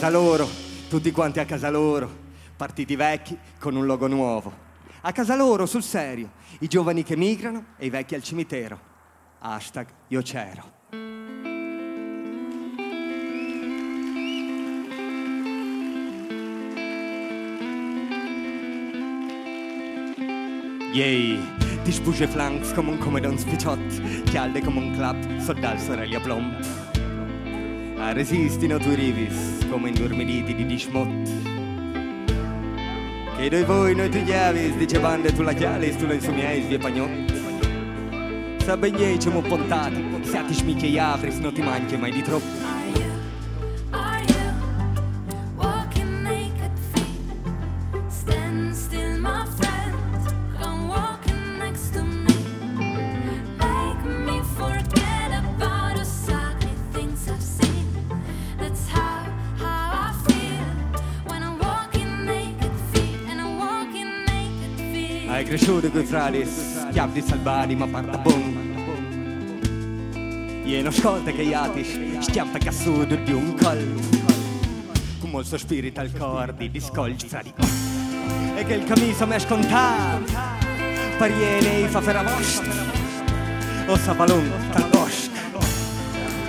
Speaker 5: Casa loro, tutti quanti a casa loro, partiti vecchi con un logo nuovo. A casa loro, sul serio, i giovani che migrano e i vecchi al cimitero. Hashtag io c'ero. Yay, ti spuge flanks come un comedon spicciot, chialde come un clap, soldal sorella plomb. A resistino tu rivis, come indormiditi di dishmot. Che doi voi noi tu chiavis, dice bande tu la chialis, tu la insumiais via pagnot. Sa ben ei ci mo pontati, siate schmicche iavris, non ti manchi mai di troppo. Scolte che iatisch, stiampa cassudo di un collo. Con molto spirito al cordi, di scolgi fra di E che il camiso me scontato, pariene i fa fera vostra. O sabalon tal bosco.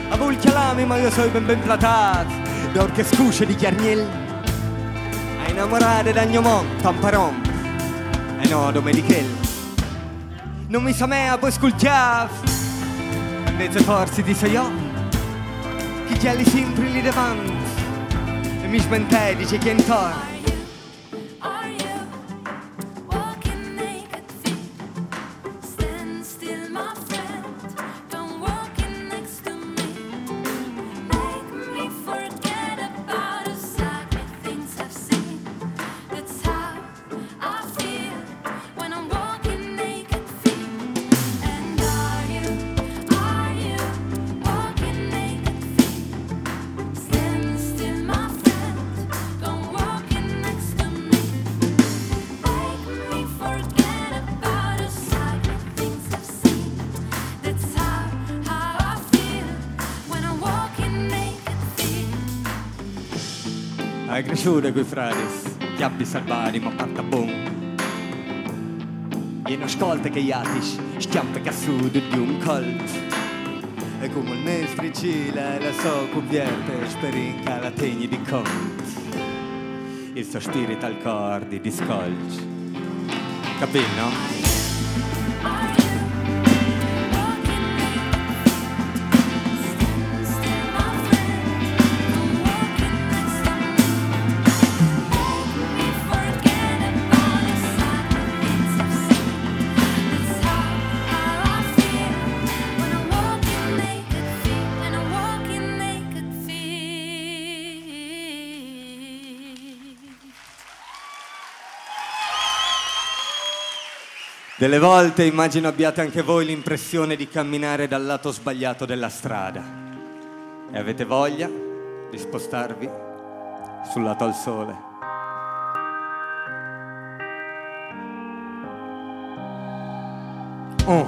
Speaker 5: A vulcia lami, ma io sono ben ben platato, d'orche scusce di chiarniel. A innamorare da gnomon, tamparom. E no, domenichel. Non mi sa mea, poi sculchiav. Mezzo forzi di Sayo. Chi già li sempre li davanti. E mi smentei, dice che intorno. Hai cresciuto coi fradis, chiabbi salvari, ma parta bom. E non ascolta che iatici stiamo che a sud di un colt E come il mestricile la so convierte Sperinca la tegni di cont Il suo spirito al cor di discolci Capì, no? Delle volte immagino abbiate anche voi l'impressione di camminare dal lato sbagliato della strada e avete voglia di spostarvi sul lato al sole. Oh,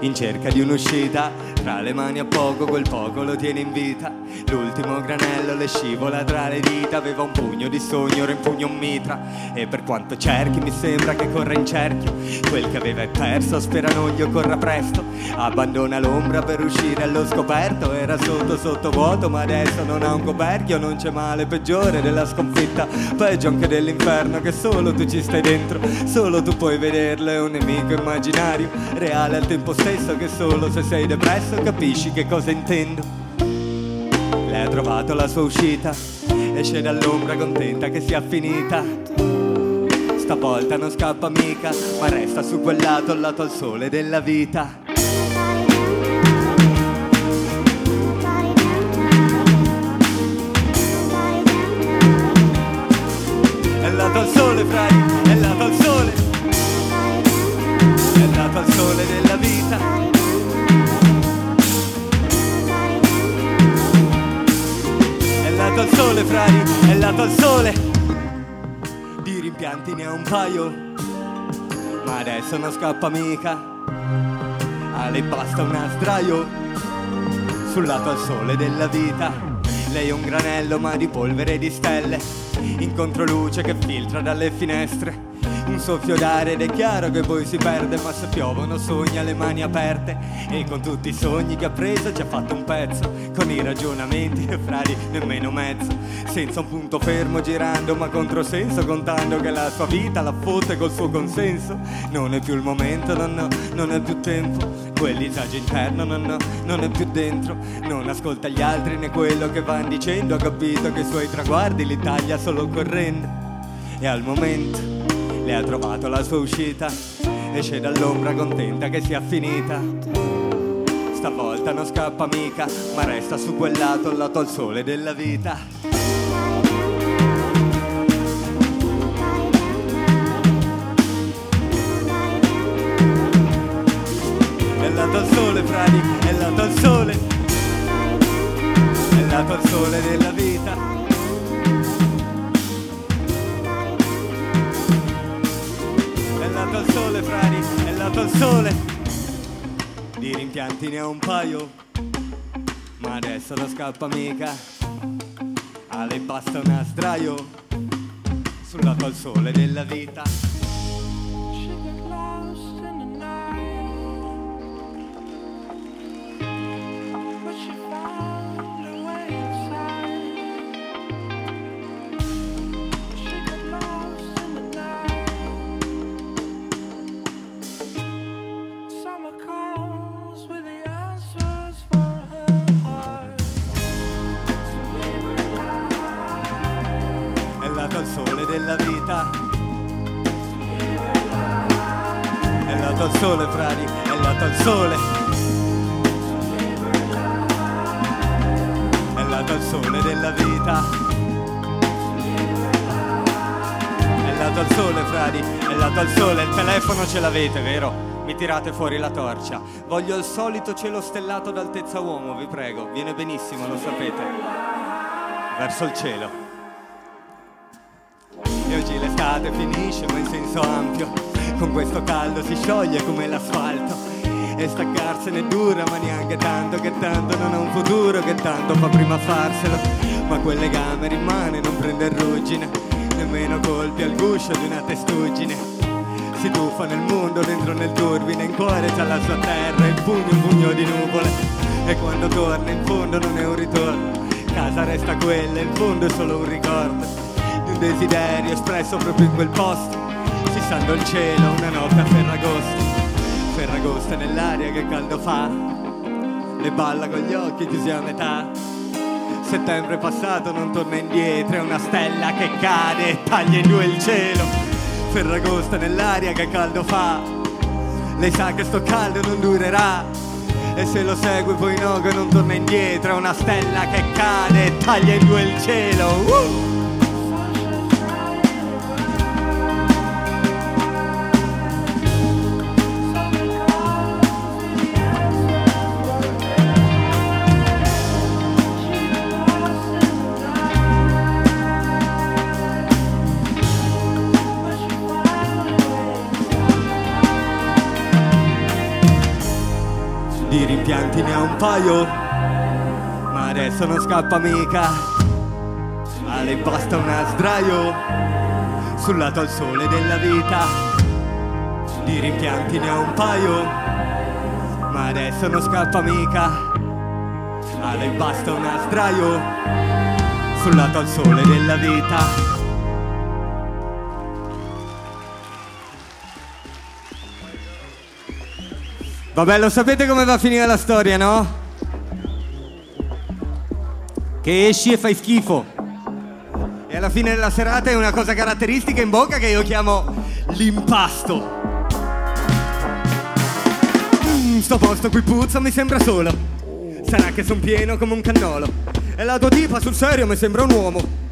Speaker 5: in cerca di un'uscita, tra le mani a poco, quel poco lo tiene in vita. L'ultimo granello le scivola tra le dita, aveva un pugno di sogno, ora in pugno un mitra. E per quanto cerchi mi sembra che corra in cerchio, quel che aveva è perso, spera non gli occorra presto. Abbandona l'ombra per uscire allo scoperto, era sotto sotto vuoto, ma adesso non ha un coperchio, non c'è male peggiore della sconfitta, peggio anche dell'inferno che solo tu ci stai dentro, solo tu puoi vederlo, è un nemico immaginario, reale al tempo stesso che solo se sei depresso capisci che cosa intendo. Lei ha trovato la sua uscita, esce dall'ombra contenta che sia finita. Stavolta non scappa mica, ma resta su quel lato, al lato al sole della vita. È lato al sole, frati, è lato al sole. È lato al sole della vita. Lato al sole, frati, è lato al sole. Di rimpianti ne ha un paio, ma adesso non scappa mica. A lei basta una sdraio sul lato al sole della vita. Lei è un granello ma di polvere e di stelle, in controluce che filtra dalle finestre. Un soffio d'aria ed è chiaro che poi si perde, ma se piovono sogna le mani aperte. E con tutti i sogni che ha preso ci ha fatto un pezzo, con i ragionamenti e fradi nemmeno mezzo. Senza un punto fermo girando, ma controsenso, contando che la sua vita la fotte col suo consenso. Non è più il momento, no, no, non è più tempo. Quell'isagio interno, no, no, non è più dentro. Non ascolta gli altri né quello che van dicendo. Ha capito che i suoi traguardi li taglia solo correndo. E al momento le ha trovato la sua uscita. Esce dall'ombra contenta che sia finita. Stavolta non scappa mica, ma resta su quel lato, al lato al sole della vita. È lato al sole, frati, è lato al sole. È lato al sole della vita. Lato sole, frati, è lato al sole. Di rimpianti ne ha un paio, ma adesso non scappa mica. A lei basta una sdraio sul lato al sole della vita. L'avete, vero? Mi tirate fuori la torcia. Voglio il solito cielo stellato d'altezza uomo, vi prego. Viene benissimo, lo sapete. Verso il cielo. E oggi l'estate finisce ma in senso ampio Con questo caldo si scioglie come l'asfalto E staccarsene dura ma neanche tanto Che tanto non ha un futuro Che tanto fa prima farselo Ma quel legame rimane non prende ruggine Nemmeno colpi al guscio di una testuggine si tuffa nel mondo, dentro nel turbine, in cuore c'ha la sua terra, in pugno un pugno di nuvole. E quando torna in fondo non è un ritorno, casa resta quella, in fondo è solo un ricordo di un desiderio espresso proprio in quel posto, fissando il cielo una notte a Ferragosto. Ferragosto nell'aria che caldo fa, le balla con gli occhi chiusi a metà. Settembre passato non torna indietro, è una stella che cade e taglia in due il cielo. Ferragosto nell'aria che caldo fa, lei sa che sto caldo non durerà. E se lo segue poi no che non torna indietro, è una stella che cade e taglia in due il cielo. Uh! Paio, ma adesso non scappa mica. A lei basta una sdraio sul lato al sole della vita. Di rimpianti ne ha un paio, ma adesso non scappa mica. A lei basta una sdraio sul lato al sole della vita. Vabbè, lo sapete come va a finire la storia, no? Che esci e fai schifo. E alla fine della serata è una cosa caratteristica in bocca che io chiamo l'impasto. Mm, sto posto qui puzza, mi sembra solo. Sarà che son pieno come un cannolo. E la tua tipa sul serio mi sembra un uomo.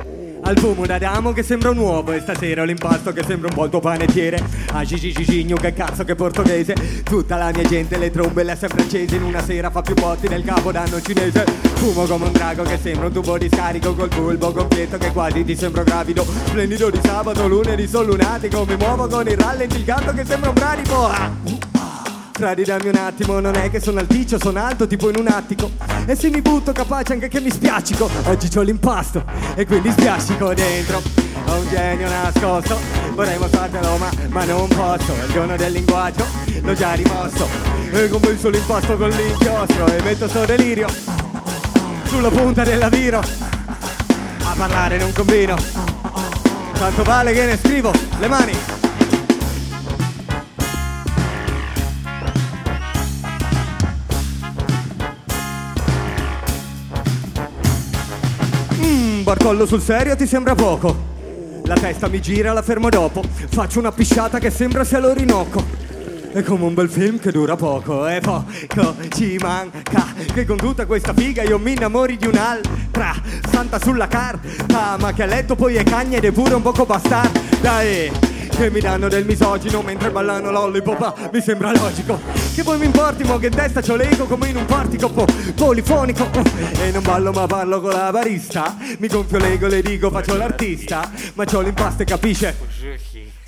Speaker 5: Al pomo d'Adamo che sembra un uovo E stasera ho l'impasto che sembra un po' panettiere. Ah gigi che cazzo che portoghese. Tutta la mia gente le trombe le ha sempre accese In una sera fa più botti del capodanno cinese. Fumo come un drago che sembra un tubo di scarico Col bulbo completo che quasi ti sembro gravido. Splendido di sabato, lunedì sono lunatico. Mi muovo con il rallenti il gatto che sembra un bradipo. Ah. Fradi dammi un attimo, non è che sono alticcio, sono alto tipo in un attico. E se mi butto capace anche che mi spiaccico Oggi c'ho l'impasto e quindi spiaccico dentro. Ho un genio nascosto, vorrei mostrartelo ma, ma non posso. Il giorno del linguaggio, l'ho già rimosso. E convinzo l'impasto con l'inchiostro E metto sto delirio sulla punta della viro. A parlare non combino. Tanto vale che ne scrivo, le mani barcollo sul serio ti sembra poco. La testa mi gira, la fermo dopo. Faccio una pisciata che sembra sia l'Orinoco. È come un bel film che dura poco e poco ci manca Che con tutta questa figa io mi innamori di un'altra Santa sulla carta ma che a letto poi è cagna ed è pure un poco bastarda Dai che mi danno del misogino mentre ballano lollipop ah, Mi sembra logico che poi mi importi mo che testa c'ho l'ego come in un portico po- polifonico oh, E non ballo ma parlo con la barista Mi gonfio l'ego le dico faccio l'artista Ma c'ho l'impasto e capisce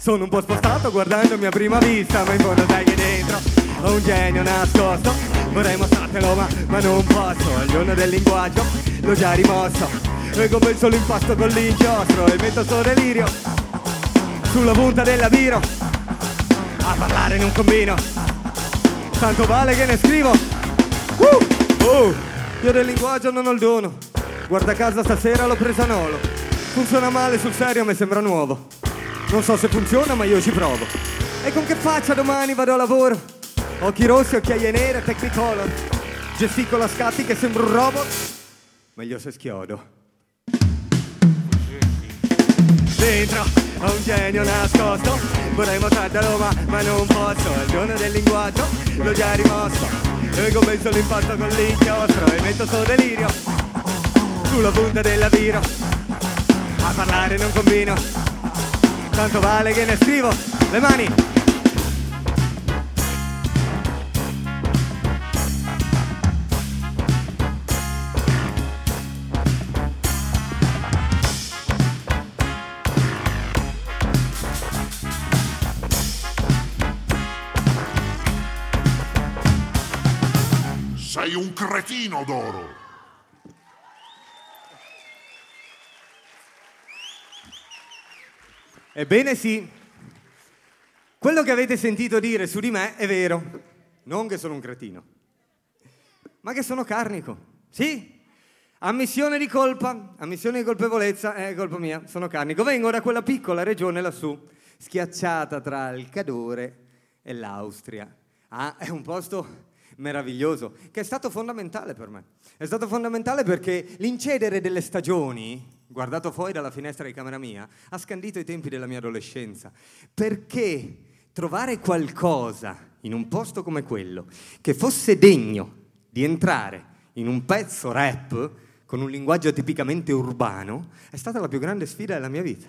Speaker 5: sono un po' spostato guardandomi a prima vista, ma in fondo sai che dentro ho un genio nascosto. Vorrei mostrartelo, ma, ma non posso. Il giorno del linguaggio, l'ho già rimosso. E come solo impasto con l'inchiostro e metto sto delirio sulla punta della viro. A parlare in un combino. Tanto vale che ne scrivo. Uh! Oh! Io del linguaggio non ho il dono. Guarda caso stasera l'ho presa nolo. Funziona male sul serio, mi sembra nuovo. Non so se funziona, ma io ci provo. E con che faccia domani vado a lavoro? Occhi rossi, occhiaie nere, technicolor. A scatti che sembra un robot. Meglio se schiodo. Dentro ho un genio nascosto. Vorrei mostrartelo, ma, ma non posso. Il giorno del linguaggio, l'ho già rimosso. E commenzo l'impasto con l'inchiostro. E metto sto delirio sulla punta della viro. A parlare non combino. Tanto vale che ne scrivo le mani.
Speaker 3: Un cretino d'oro.
Speaker 5: Ebbene sì. Quello che avete sentito dire su di me è vero, non che sono un cretino, ma che sono carnico. Sì, ammissione di colpa, ammissione di colpevolezza, è colpa mia, sono carnico. Vengo da quella piccola regione lassù, schiacciata tra il Cadore e l'Austria. Ah, è un posto meraviglioso, che è stato fondamentale per me. È stato fondamentale perché l'incedere delle stagioni, guardato fuori dalla finestra di camera mia, ha scandito i tempi della mia adolescenza. Perché trovare qualcosa in un posto come quello che fosse degno di entrare in un pezzo rap con un linguaggio tipicamente urbano è stata la più grande sfida della mia vita.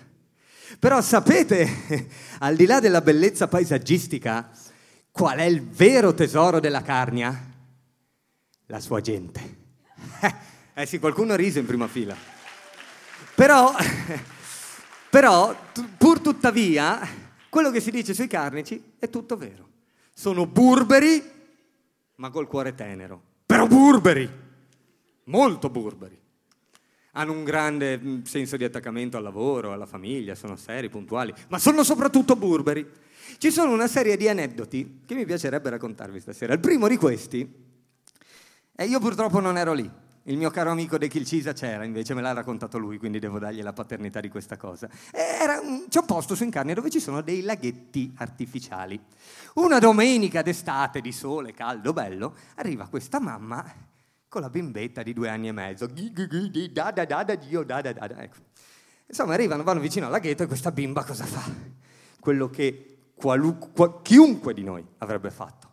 Speaker 5: Però sapete, al di là della bellezza paesaggistica, qual è il vero tesoro della Carnia? La sua gente. Eh sì, qualcuno rise in prima fila. Però, però, pur tuttavia, quello che si dice sui carnici è tutto vero. Sono burberi, ma col cuore tenero. Però burberi, molto burberi. Hanno un grande mm, senso di attaccamento al lavoro, alla famiglia, sono seri, puntuali, ma sono soprattutto burberi. Ci sono una serie di aneddoti che mi piacerebbe raccontarvi stasera. Il primo di questi, e io purtroppo non ero lì, il mio caro amico De Kilcisa c'era, invece me l'ha raccontato lui, quindi devo dargli la paternità di questa cosa. Un- c'è un posto su Incarni dove ci sono dei laghetti artificiali. Una domenica d'estate di sole, caldo, bello, arriva questa mamma con la bimbetta di due anni e mezzo. Da, da, da, da, dio, da, da, da. Ecco. Insomma, arrivano, vanno vicino al laghetto e questa bimba cosa fa? Quello che qualu- qua- chiunque di noi avrebbe fatto.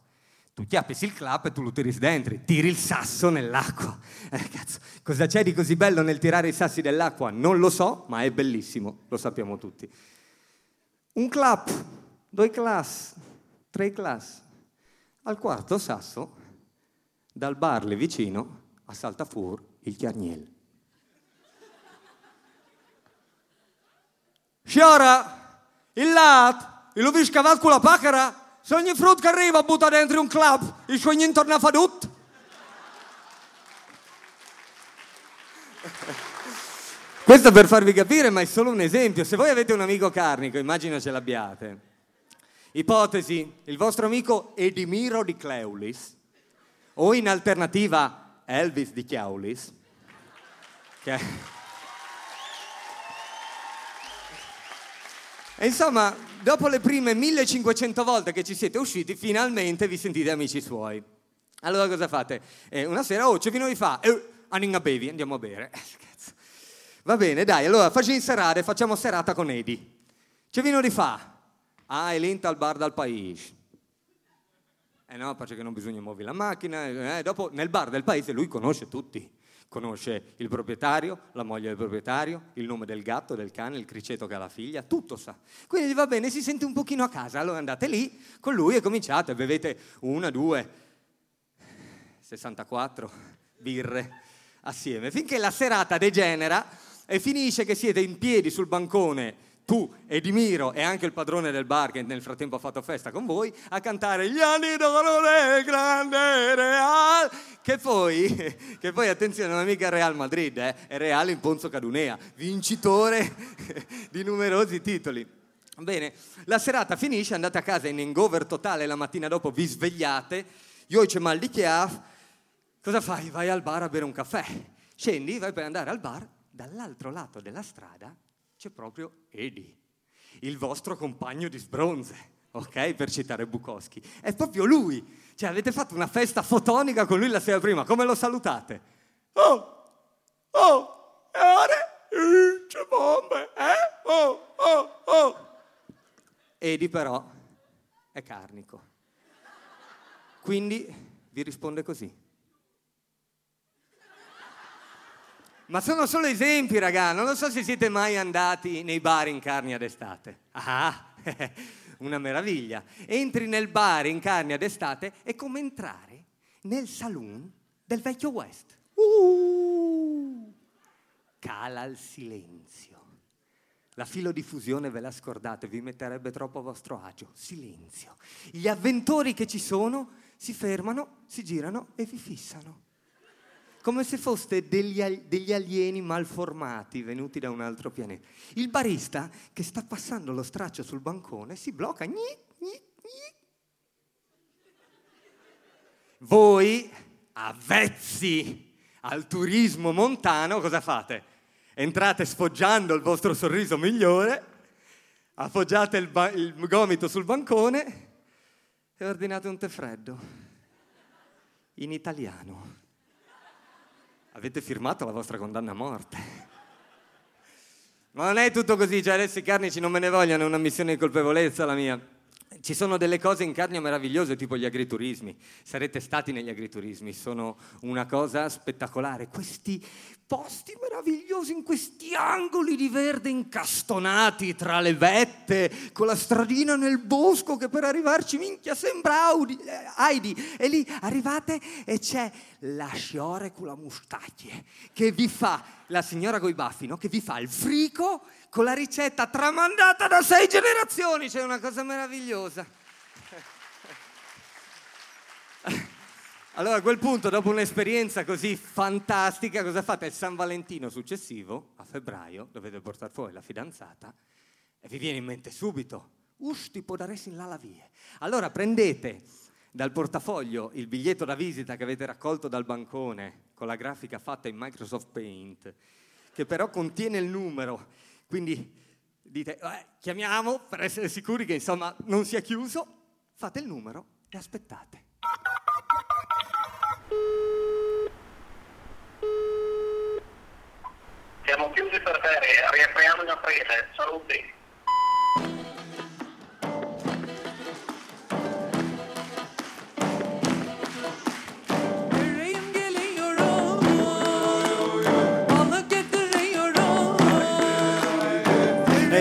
Speaker 5: Tu chiappi il clap e tu lo tiri dentro, tiri il sasso nell'acqua. Eh, cazzo, cosa c'è di così bello nel tirare i sassi dell'acqua? Non lo so, ma è bellissimo, lo sappiamo tutti. Un clap, due class, tre class. Al quarto sasso, dal bar lì vicino, assalta fuori il chiarniel. Sciora, il lat, il l'ho scavato con la paccara, se ogni frutto che arriva butta dentro un club, il niente torna a fa tutto. Questo per farvi capire, ma è solo un esempio. Se voi avete un amico carnico, immagino ce l'abbiate. Ipotesi, il vostro amico Edimiro di Cleulis, o in alternativa Elvis di Chiaulis, che E insomma, dopo le prime 1500 volte che ci siete usciti, finalmente vi sentite amici suoi. Allora cosa fate? Eh, una sera, oh, c'è vino di fa, eh, andiamo a bevi, andiamo a bere. Eh, cazzo. Va bene, dai, allora facci serate, facciamo serata con Edi. C'è vino di fa? Ah, è lenta al bar dal paese. Eh no, perché non bisogna muovere la macchina. eh, dopo nel bar del paese lui conosce tutti. Conosce il proprietario, la moglie del proprietario, il nome del gatto, del cane, il criceto che ha la figlia, tutto sa. Quindi va bene, si sente un pochino a casa. Allora andate lì con lui e cominciate, bevete una, due, 64 birre assieme, finché la serata degenera e finisce che siete in piedi sul bancone tu, Edimiro e anche il padrone del bar che nel frattempo ha fatto festa con voi, a cantare Gli anni d'oro del grande che poi, che poi attenzione, non è mica Real Madrid, eh, è Real in Ponzo Cadunea, vincitore di numerosi titoli. Bene, la serata finisce, andate a casa in hangover totale, la mattina dopo vi svegliate, io c'è mal di chiaf, cosa fai? Vai al bar a bere un caffè, scendi, vai per andare al bar, dall'altro lato della strada c'è proprio Edi, il vostro compagno di sbronze, ok? Per citare Bukowski. È proprio lui. Cioè, avete fatto una festa fotonica con lui la sera prima, come lo salutate? Oh, oh, e ora? C'è bombe, eh? Oh, oh, oh. Edi però è carnico. Quindi vi risponde così. Ma sono solo esempi, raga. Non lo so se siete mai andati nei bar in Carnia d'estate. Ah, una meraviglia. Entri nel bar in Carnia d'estate è come entrare nel saloon del vecchio West. Uh, cala il silenzio. La filodiffusione ve la scordate, vi metterebbe troppo a vostro agio. Silenzio. Gli avventori che ci sono si fermano, si girano e vi fissano come se foste degli, degli alieni malformati venuti da un altro pianeta. Il barista che sta passando lo straccio sul bancone si blocca, gni, gni, Voi, avvezzi al turismo montano, cosa fate? Entrate sfoggiando il vostro sorriso migliore, appoggiate il, ba- il gomito sul bancone e ordinate un tè freddo. In italiano. Avete firmato la vostra condanna a morte. Ma non è tutto così, cioè adesso i carnici non me ne vogliono, è una missione di colpevolezza la mia. Ci sono delle cose in Carnia meravigliose, tipo gli agriturismi. Sarete stati negli agriturismi, sono una cosa spettacolare. Questi posti meravigliosi in questi angoli di verde incastonati tra le vette, con la stradina nel bosco che per arrivarci, minchia, sembra Audi, eh, Heidi. E lì arrivate e c'è la sciore con la mustacchie che vi fa, la signora coi baffi, no? Che vi fa il frico con la ricetta tramandata da sei generazioni. C'è una cosa meravigliosa. Allora a quel punto, dopo un'esperienza così fantastica, cosa fate? Il San Valentino successivo, a febbraio, dovete portare fuori la fidanzata e vi viene in mente subito, ush, ti può dare sin là la via. Allora prendete dal portafoglio il biglietto da visita che avete raccolto dal bancone con la grafica fatta in Microsoft Paint, che però contiene il numero, quindi dite, "Eh, chiamiamo per essere sicuri che insomma non sia chiuso, fate il numero e aspettate.
Speaker 7: Siamo chiusi per ferie, riapriamo in aprile. Saluti.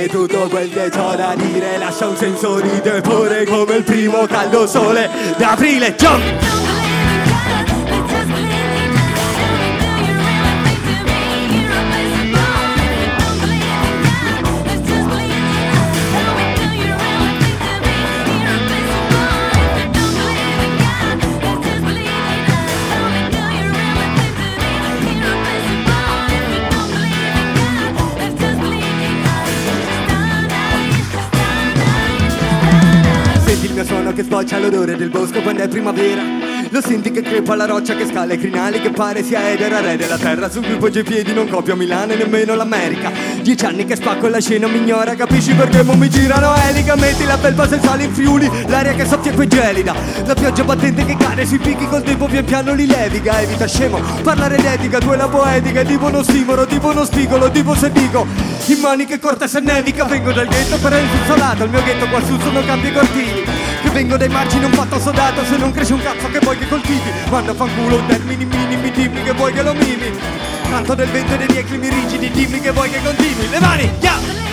Speaker 5: Tutto quel che c'ho da dire lascia un senso di tepore come il primo caldo sole d'aprile. Jump! Che sboccia l'odore del bosco quando è primavera. Lo senti che crepa la roccia che scala i crinali Che pare sia Edera, re della terra. Su cui poggia i piedi non copio Milano e nemmeno l'America. Dieci anni che spacco la scena mi ignora. Capisci perché mo mi girano elica Metti la felpa se sale in Friuli L'aria che soffia e gelida. La pioggia battente che cade sui picchi Col tempo pian piano li leviga. Evita scemo, parlare d'etica Tu e la poetica è tipo uno stimolo Tipo uno spigolo, tipo se dico In maniche corte se nevica Vengo dal ghetto per il insolato Il mio ghetto qua su sono campi cortili vengo dai margini un fatto sodato Se non cresce un cazzo che vuoi che coltivi. Manda a fanculo termini minimi Dimmi che vuoi che lo mimi. Canto del vento e dei miei climi rigidi Dimmi che vuoi che continui. Le mani, yeah!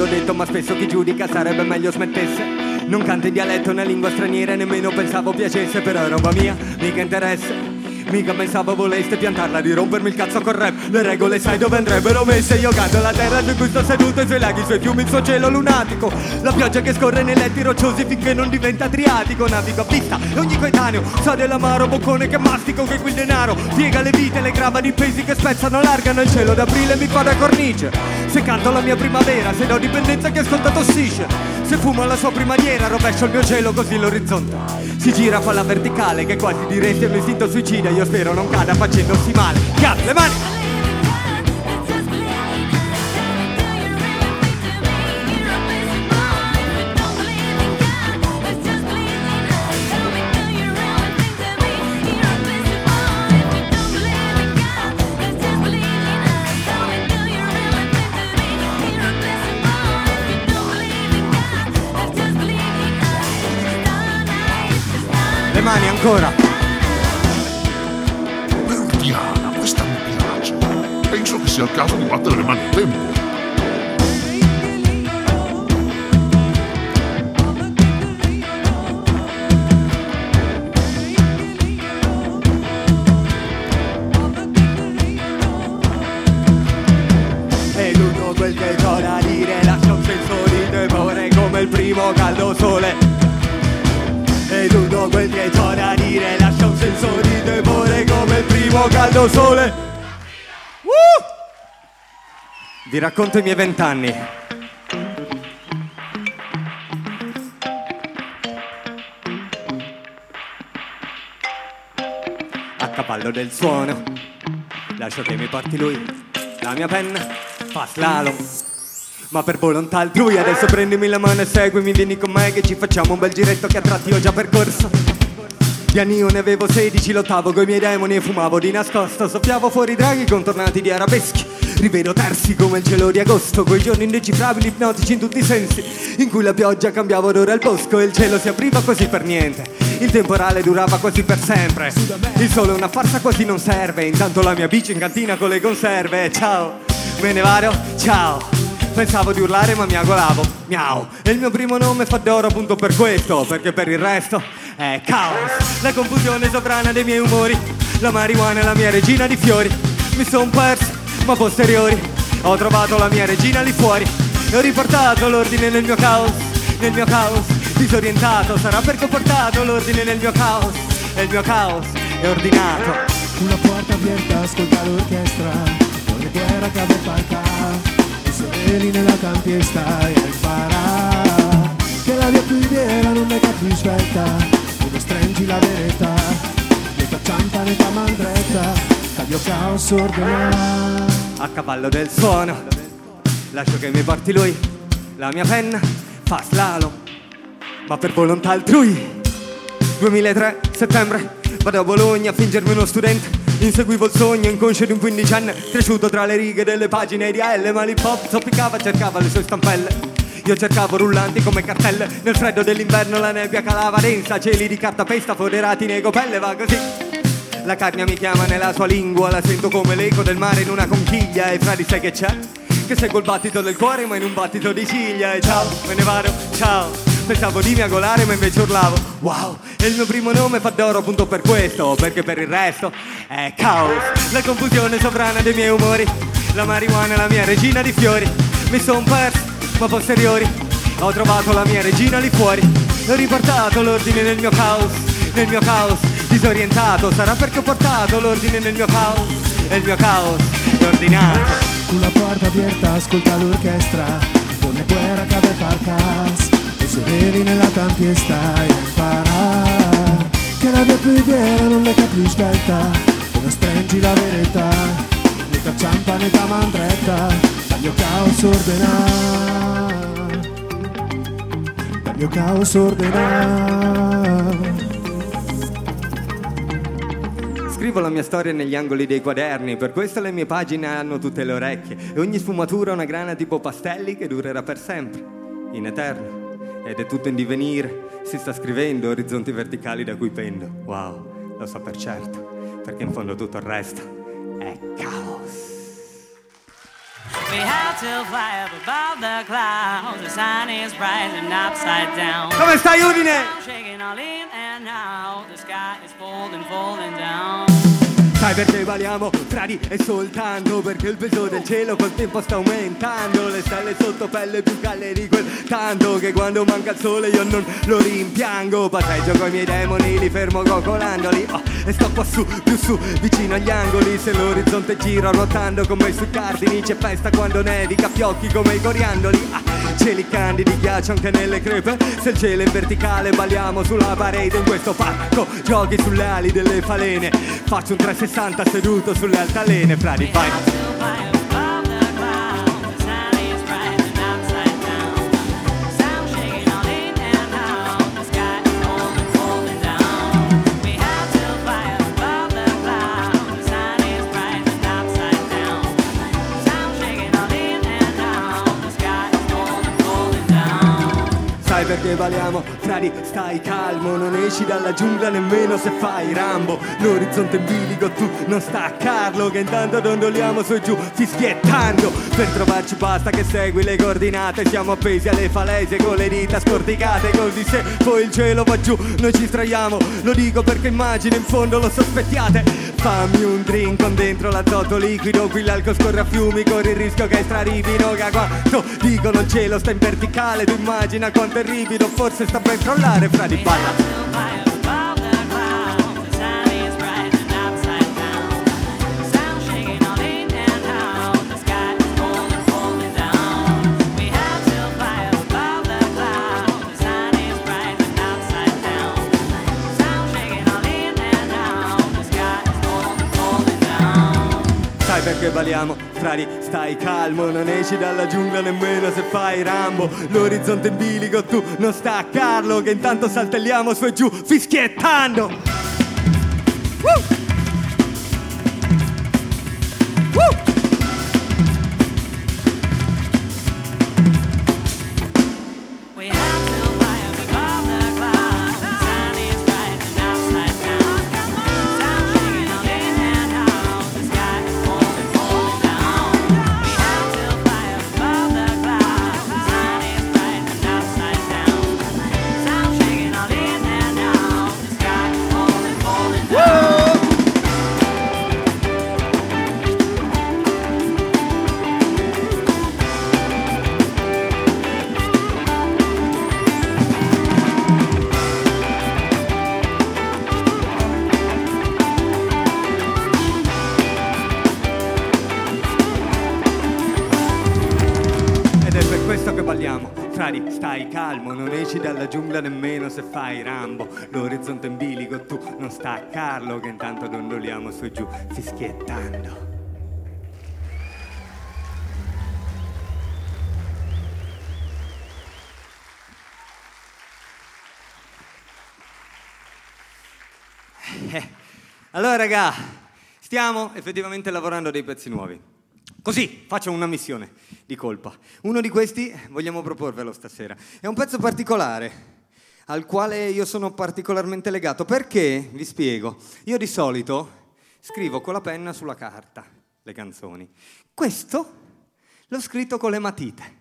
Speaker 5: L'ho detto ma spesso chi giudica sarebbe meglio smettesse. Non canto in dialetto né lingua straniera Nemmeno pensavo piacesse Però è roba mia, mica interessa. Mica pensavo voleste piantarla di rompermi il cazzo col rap. Le regole sai dove andrebbero messe Io canto la terra su cui sto seduto I suoi laghi, i suoi fiumi, il suo cielo lunatico. La pioggia che scorre nei letti rocciosi Finché non diventa adriatico. Navigo a vista e ogni coetaneo Sa dell'amaro boccone che mastico Che qui il denaro. Piega le vite Le grava di pesi che spezzano Largano il cielo d'aprile mi fa da cornice. Se canto la mia primavera Se do dipendenza che ascolta tossisce. Se fumo alla sua primaniera Rovescio il mio cielo così l'orizzonte. Si gira fa la verticale Che quasi diresti è un istinto suicida. Io spero non cada facendosi male. Cazzo, le mani! Ancora
Speaker 3: Verdiana, questa mi piace. Penso che sia il caso di battere le mani a tempo.
Speaker 5: Caldo sole. Uh! vi racconto i miei vent'anni. A cavallo del suono lascio che mi porti lui la mia penna fa slalom. Ma per volontà altrui adesso prendimi la mano e seguimi vieni con me che ci facciamo un bel giretto che a tratti ho già percorso di anni ne avevo 16 lottavo coi miei demoni e fumavo di nascosto soffiavo fuori draghi contornati di arabeschi. Rivedo tersi come il cielo di agosto quei giorni indecifrabili ipnotici in tutti i sensi in cui la pioggia cambiava odore al bosco e il cielo si apriva così per niente. Il temporale durava quasi per sempre. Il sole è una farsa quasi non serve. Intanto la mia bici in cantina con le conserve. Ciao me ne vado. Ciao Pensavo di urlare ma mi agolavo, miau. E il mio primo nome fa d'oro appunto per questo Perché per il resto è caos. La confusione sovrana dei miei umori La marijuana è la mia regina di fiori. Mi son perso ma posteriori Ho trovato la mia regina lì fuori. E ho riportato l'ordine nel mio caos Nel mio caos. Disorientato Sarà perché ho portato l'ordine nel mio caos E il mio caos è ordinato.
Speaker 6: Una porta aperta, ascolta l'orchestra. Con le guerra che ave falta I sereni nella campiesta e impara Che la via più vera non è che più svelta Dove stringi la verità Netta ciampa, netta mandretta Taglio caos ordena
Speaker 5: a cavallo del suono. Lascio che mi porti lui, la mia penna fa slalom, ma per volontà altrui. 2003, settembre, vado a Bologna a fingermi uno studente. Inseguivo il sogno inconscio di un quindicenne, cresciuto tra le righe delle pagine di L, ma l'hip hop zoppicava e cercava le sue stampelle. Io cercavo rullanti come cartelle, nel freddo dell'inverno la nebbia calava densa, cieli di cartapesta foderati nei copelle, va così. La carnia mi chiama nella sua lingua, la sento come l'eco del mare in una conchiglia e fra di sé che c'è? Che seguo il battito del cuore ma in un battito di ciglia e ciao, me ne vado, ciao. Pensavo di miagolare ma invece urlavo, wow. E il mio primo nome fa d'oro appunto per questo, perché per il resto è caos. La confusione sovrana dei miei umori, la marijuana è la mia regina di fiori. Mi son perso, ma posteriori, ho trovato la mia regina lì fuori. Ho riportato l'ordine nel mio caos, nel mio caos disorientato sarà perché ho portato l'ordine nel mio caos e il mio caos è ordinato
Speaker 6: Una porta aperta, ascolta l'orchestra Con le guerra che ave falcas I sereni nella campiesta e impara Che la via più vera non è che più svelta Dove stringi la verità Netta ciampa, netta mandretta Taglio caos ordena. Taglio caos ordena.
Speaker 5: Scrivo la mia storia negli angoli dei quaderni, per questo le mie pagine hanno tutte le orecchie e ogni sfumatura una grana tipo pastelli che durerà per sempre, in eterno. Ed è tutto in divenire, si sta scrivendo orizzonti verticali da cui pendo. Wow, lo so per certo, perché in fondo tutto il resto è caos.
Speaker 8: We have to fly up above the clouds. The sun is rising upside down.
Speaker 5: Come stai Udine?
Speaker 8: Shaking all in and out. The sky is folding, folding down.
Speaker 5: Sai perché baliamo tra di e soltanto? Perché il peso del cielo col tempo sta aumentando. Le stelle sotto pelle più calde di quel tanto Che quando manca il sole io non lo rimpiango. Passeggio coi miei demoni, li fermo coccolandoli oh, E sto qua su, più su, vicino agli angoli. Se l'orizzonte gira ruotando come sui cardini C'è festa quando nevica, fiocchi come i coriandoli. Ah, Cieli candidi, ghiaccio anche nelle crepe. Se il cielo è verticale balliamo sulla parete. In questo parco, giochi sulle ali delle falene. Faccio un 360 seduto sulle altalene Fra di vai perché baliamo, frati, stai calmo, non esci dalla giungla nemmeno se fai Rambo. L'orizzonte in bilico, tu non staccarlo, che intanto dondoliamo su e giù, fischiettando. Per trovarci basta che segui le coordinate, siamo appesi alle falesie con le dita scorticate, così se poi il cielo va giù, noi ci straiamo. Lo dico perché immagino in fondo lo sospettiate. Fammi un drink con dentro l'azoto liquido, qui l'alcol scorre a fiumi, corri il rischio che straripino, che quanto dicono il cielo sta in verticale, tu immagina quanto è ripido, forse sta ben crollare fra di balla. Sai perché baliamo? Frari, stai calmo, non esci dalla giungla nemmeno se fai Rambo. L'orizzonte in bilico, tu non staccarlo, che intanto saltelliamo su e giù, fischiettando. Woo! Woo! Tu non staccarlo, che intanto dondoliamo su giù, fischiettando. Eh, Allora, raga, stiamo effettivamente lavorando a dei pezzi nuovi. Così faccio una missione di colpa. Uno di questi vogliamo proporvelo stasera. È un pezzo particolare al quale io sono particolarmente legato perché, vi spiego, io di solito scrivo con la penna sulla carta le canzoni. Questo l'ho scritto con le matite.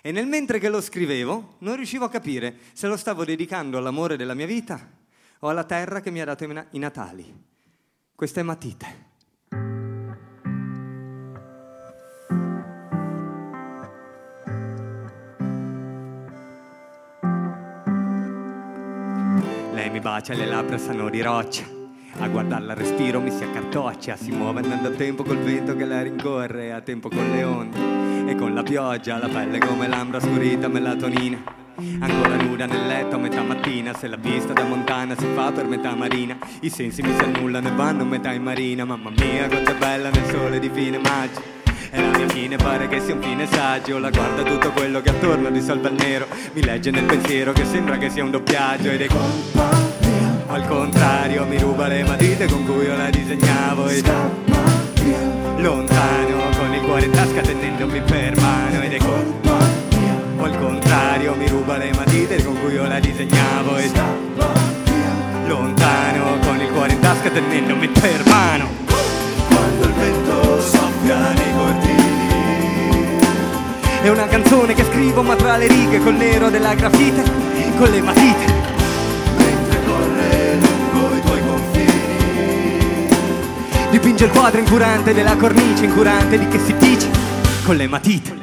Speaker 5: E nel mentre che lo scrivevo non riuscivo a capire se lo stavo dedicando all'amore della mia vita o alla terra che mi ha dato i na- i natali. Queste matite. Mi bacia le labbra sanno di roccia. A guardarla respiro mi si accartoccia, si muove andando a tempo col vento che la rincorre, a tempo con le onde e con la pioggia, la pelle come l'ambra scurita melatonina. Ancora nuda nel letto a metà mattina, se la vista da montana si fa per metà marina, i sensi mi si annullano e vanno metà in marina, mamma mia quanto è bella nel sole di fine maggio. E la mia fine pare che sia un fine saggio. La guarda tutto quello che attorno risolve il nero. Mi legge nel pensiero che sembra che sia un doppiaggio Ed è colpa mia. Al contrario mi ruba le matite con cui io la disegnavo E Lontano con il cuore in tasca tenendomi per mano Ed è colpa mia. O al contrario mi ruba le matite con cui io la disegnavo E Lontano con il cuore in tasca tenendomi per mano Quando il vento nei cortili È una canzone che scrivo ma tra le righe col nero della grafite Con le matite. Mentre corre lungo i tuoi confini. Dipinge il quadro incurante della cornice incurante di che si dice Con le matite.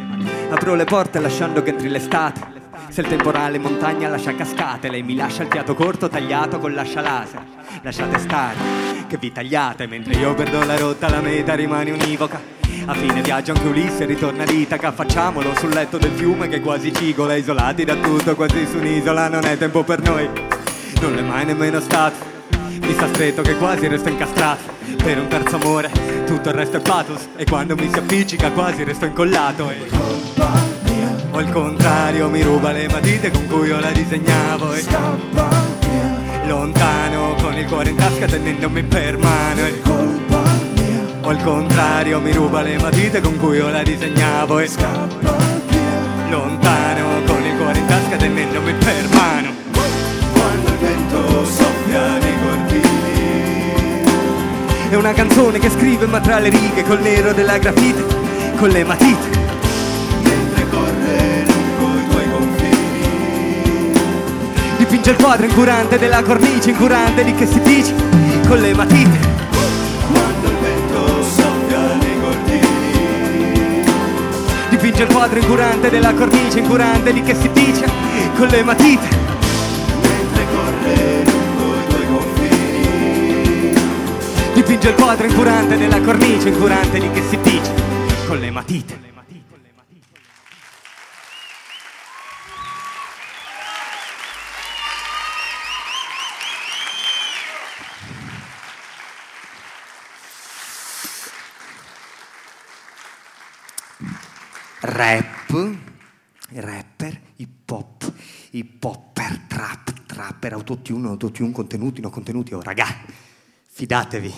Speaker 5: Apro le porte lasciando che entri l'estate se il temporale montagna lascia cascate, lei mi lascia il fiato corto tagliato con l'ascia laser. Lasciate stare, che vi tagliate, mentre io perdo la rotta, la meta rimane univoca. A fine viaggio anche Ulisse ritorna ad Itaca, facciamolo sul letto del fiume che quasi cigola, isolati da tutto, quasi su un'isola, non è tempo per noi. Non è mai nemmeno stato, mi sta stretto che quasi resto incastrato. Per un terzo amore, tutto il resto è pathos, e quando mi si appiccica quasi resto incollato. E... O al contrario mi ruba le matite con cui io la disegnavo e scappa via Lontano con il cuore in tasca tenendomi per mano e colpa mia O al contrario mi ruba le matite con cui io la disegnavo e scappa via Lontano con il cuore in tasca tenendomi per mano. Quando il vento soffia nei cortili. È una canzone che scrive ma tra le righe col nero della grafite, con le matite. Dipinge il quadro incurante della cornice incurante di che si dice con le matite. Quando il vento soffia nei cortili. Dipinge il quadro incurante della cornice incurante di che si dice con le matite. Mentre corre lungo i tuoi confini. Dipinge il quadro incurante della cornice incurante di che si dice con le matite. Rap, rapper, hip hop, hip hopper, trap, trapper, autotune, autotune, contenuti, no contenuti. Oh, ragà, fidatevi,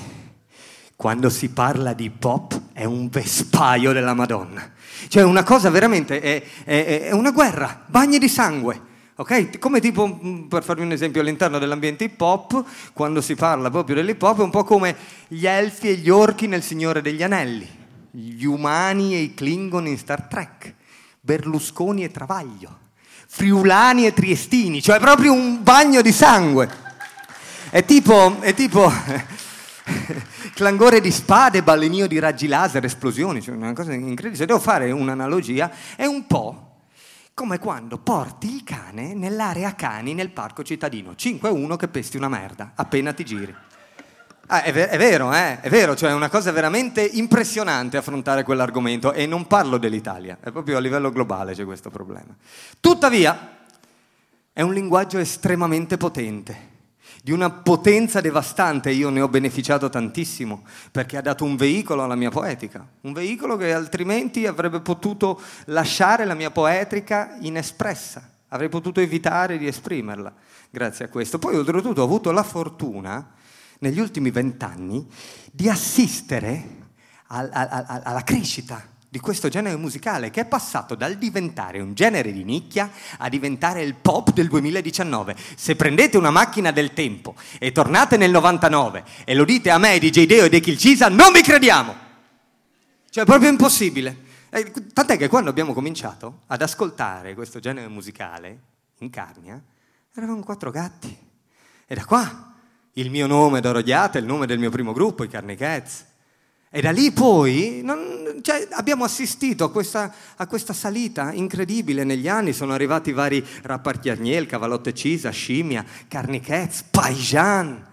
Speaker 5: quando si parla di hip hop è un vespaio della Madonna. Cioè una cosa veramente, è, è- è una guerra, bagni di sangue. Ok? Come tipo, mh, per farvi un esempio, all'interno dell'ambiente hip hop, quando si parla proprio dell'hip hop, è un po' come gli elfi e gli orchi nel Signore degli Anelli, gli umani e i Klingon in Star Trek, Berlusconi e Travaglio, Friulani e Triestini, cioè proprio un bagno di sangue. È tipo, è tipo clangore di spade, balenio di raggi laser, esplosioni, cioè una cosa incredibile. Se devo fare un'analogia, è un po' come quando porti il cane nell'area cani nel parco cittadino. 5-1 che pesti una merda, appena ti giri. Ah, è, ver- è vero, eh? è vero, cioè è una cosa veramente impressionante affrontare quell'argomento e non parlo dell'Italia, è proprio a livello globale c'è questo problema. Tuttavia, è un linguaggio estremamente potente, di una potenza devastante, io ne ho beneficiato tantissimo, perché ha dato un veicolo alla mia poetica, un veicolo che altrimenti avrebbe potuto lasciare la mia poetica inespressa, avrei potuto evitare di esprimerla, grazie a questo. Poi oltretutto ho avuto la fortuna, negli ultimi vent'anni, di assistere al- al- al- alla crescita di questo genere musicale che è passato dal diventare un genere di nicchia a diventare il pop del 2019. Se prendete una macchina del tempo e tornate nel 99 e lo dite a me, DJ Deo e De Kilcisa, non vi crediamo! Cioè è proprio impossibile. Eh, Tant'è che quando abbiamo cominciato ad ascoltare questo genere musicale in Carnia, eravamo quattro gatti. E da qua il mio nome d'oro Ghiata, il nome del mio primo gruppo, i Carne Cats. E da lì poi non- cioè, abbiamo assistito a questa, a questa salita incredibile negli anni. Sono arrivati vari Rappartiarniel, Cavalotte Cisa, Scimmia, Carnichets, Paijan.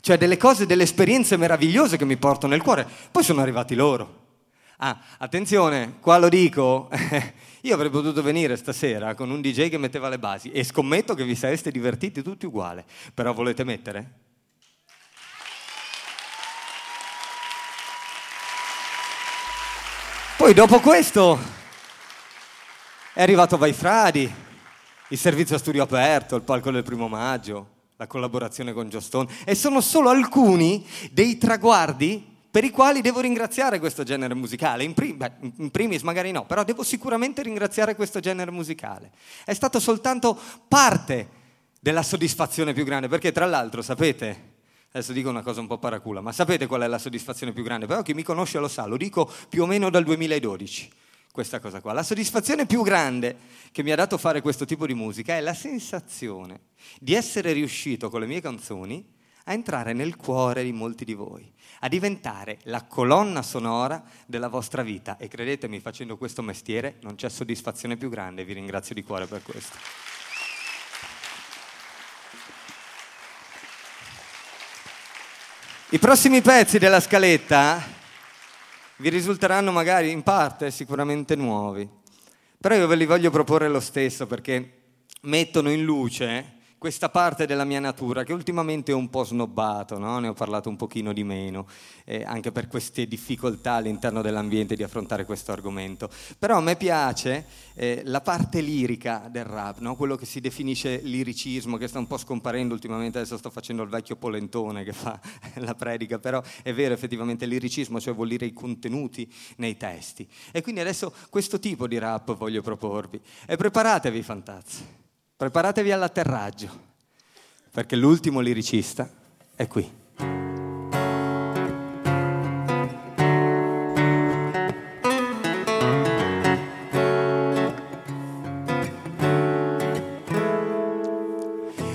Speaker 5: Cioè delle cose, delle esperienze meravigliose che mi porto nel cuore. Poi sono arrivati loro. Ah, attenzione, qua lo dico. Io avrei potuto venire stasera con un DJ che metteva le basi e scommetto che vi sareste divertiti tutti uguali. Però volete mettere? Poi dopo questo è arrivato Vai Fradi, il servizio a studio aperto, il palco del primo maggio, la collaborazione con Giostone e sono solo alcuni dei traguardi per i quali devo ringraziare questo genere musicale. In, prim- beh, in primis magari no, però devo sicuramente ringraziare questo genere musicale. È stato soltanto parte della soddisfazione più grande, perché tra l'altro sapete, adesso dico una cosa un po' paracula, ma sapete qual è la soddisfazione più grande? Però chi mi conosce lo sa, lo dico più o meno dal 2012 questa cosa qua. La soddisfazione più grande che mi ha dato fare questo tipo di musica è la sensazione di essere riuscito con le mie canzoni a entrare nel cuore di molti di voi, a diventare la colonna sonora della vostra vita e credetemi, facendo questo mestiere non c'è soddisfazione più grande, vi ringrazio di cuore per questo. I prossimi pezzi della scaletta vi risulteranno magari in parte sicuramente nuovi, però io ve li voglio proporre lo stesso perché mettono in luce questa parte della mia natura che ultimamente ho un po' snobbato, no? ne ho parlato un pochino di meno, eh, anche per queste difficoltà all'interno dell'ambiente di affrontare questo argomento. Però a me piace eh, la parte lirica del rap, no? quello che si definisce liricismo, che sta un po' scomparendo ultimamente, adesso sto facendo il vecchio polentone che fa la predica, però è vero effettivamente liricismo, cioè vuol dire i contenuti nei testi. E quindi adesso questo tipo di rap voglio proporvi. E preparatevi, fantazzi. Preparatevi all'atterraggio, perché l'ultimo liricista è qui.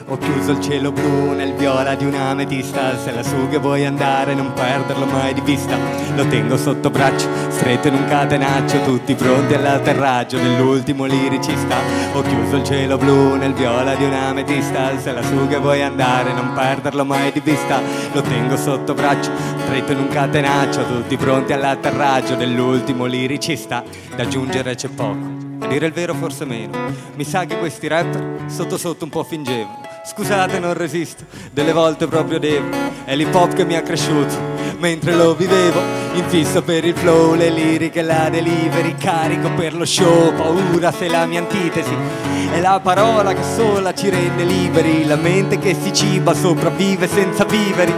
Speaker 5: Ho chiuso il cielo blu nel viola di un'ametista Se la su che vuoi andare non perderlo mai di vista Lo tengo sotto braccio, stretto in un catenaccio Tutti pronti all'atterraggio dell'ultimo liricista. Ho chiuso il cielo blu nel viola di un'ametista Se la su che vuoi andare non perderlo mai di vista. Lo tengo sotto braccio, stretto in un catenaccio Tutti pronti all'atterraggio dell'ultimo liricista. Da aggiungere c'è poco a dire il vero forse meno. Mi sa che questi rapper sotto sotto un po' fingevano. Scusate, non resisto, delle volte proprio devo. È l'hip hop che mi ha cresciuto, mentre lo vivevo. In fissa per il flow, le liriche, la delivery. Carico per lo show, paura se la mia antitesi. È la parola che sola ci rende liberi. La mente che si ciba sopravvive senza viveri.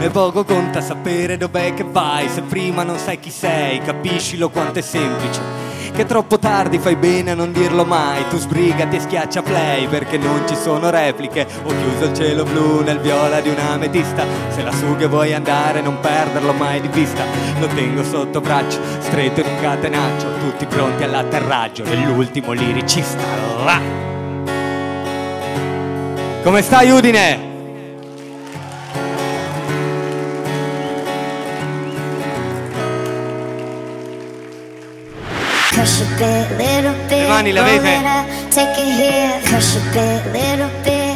Speaker 5: E poco conta sapere dov'è che vai Se prima non sai chi sei, capiscilo quanto è semplice Che troppo tardi fai bene a non dirlo mai. Tu sbrigati e schiaccia play perché non ci sono repliche. Ho chiuso il cielo blu nel viola di un'ametista Se la su vuoi andare non perderlo mai di vista. Lo tengo sotto braccio, stretto in un catenaccio. Tutti pronti all'atterraggio dell'ultimo liricista Là! Come stai Udine?
Speaker 9: Cush a bit, little bit.
Speaker 5: Imani,
Speaker 9: la vete. Take it here, cush a bit, little bit.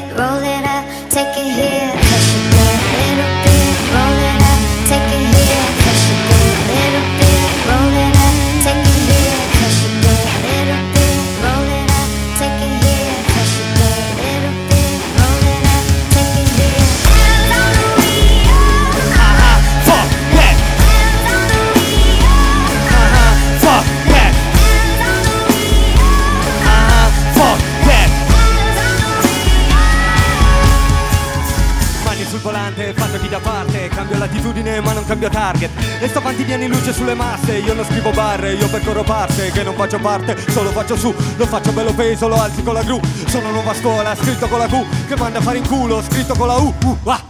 Speaker 5: Sul volante, fatevi da parte Cambio latitudine ma non cambio target E sto avanti vieni luce sulle masse Io non scrivo barre, io percorro parte Che non faccio parte, solo faccio su Lo faccio bello peso, lo alzi con la gru Sono nuova scuola, scritto con la Q Che manda a fare in culo, scritto con la U uh, ah.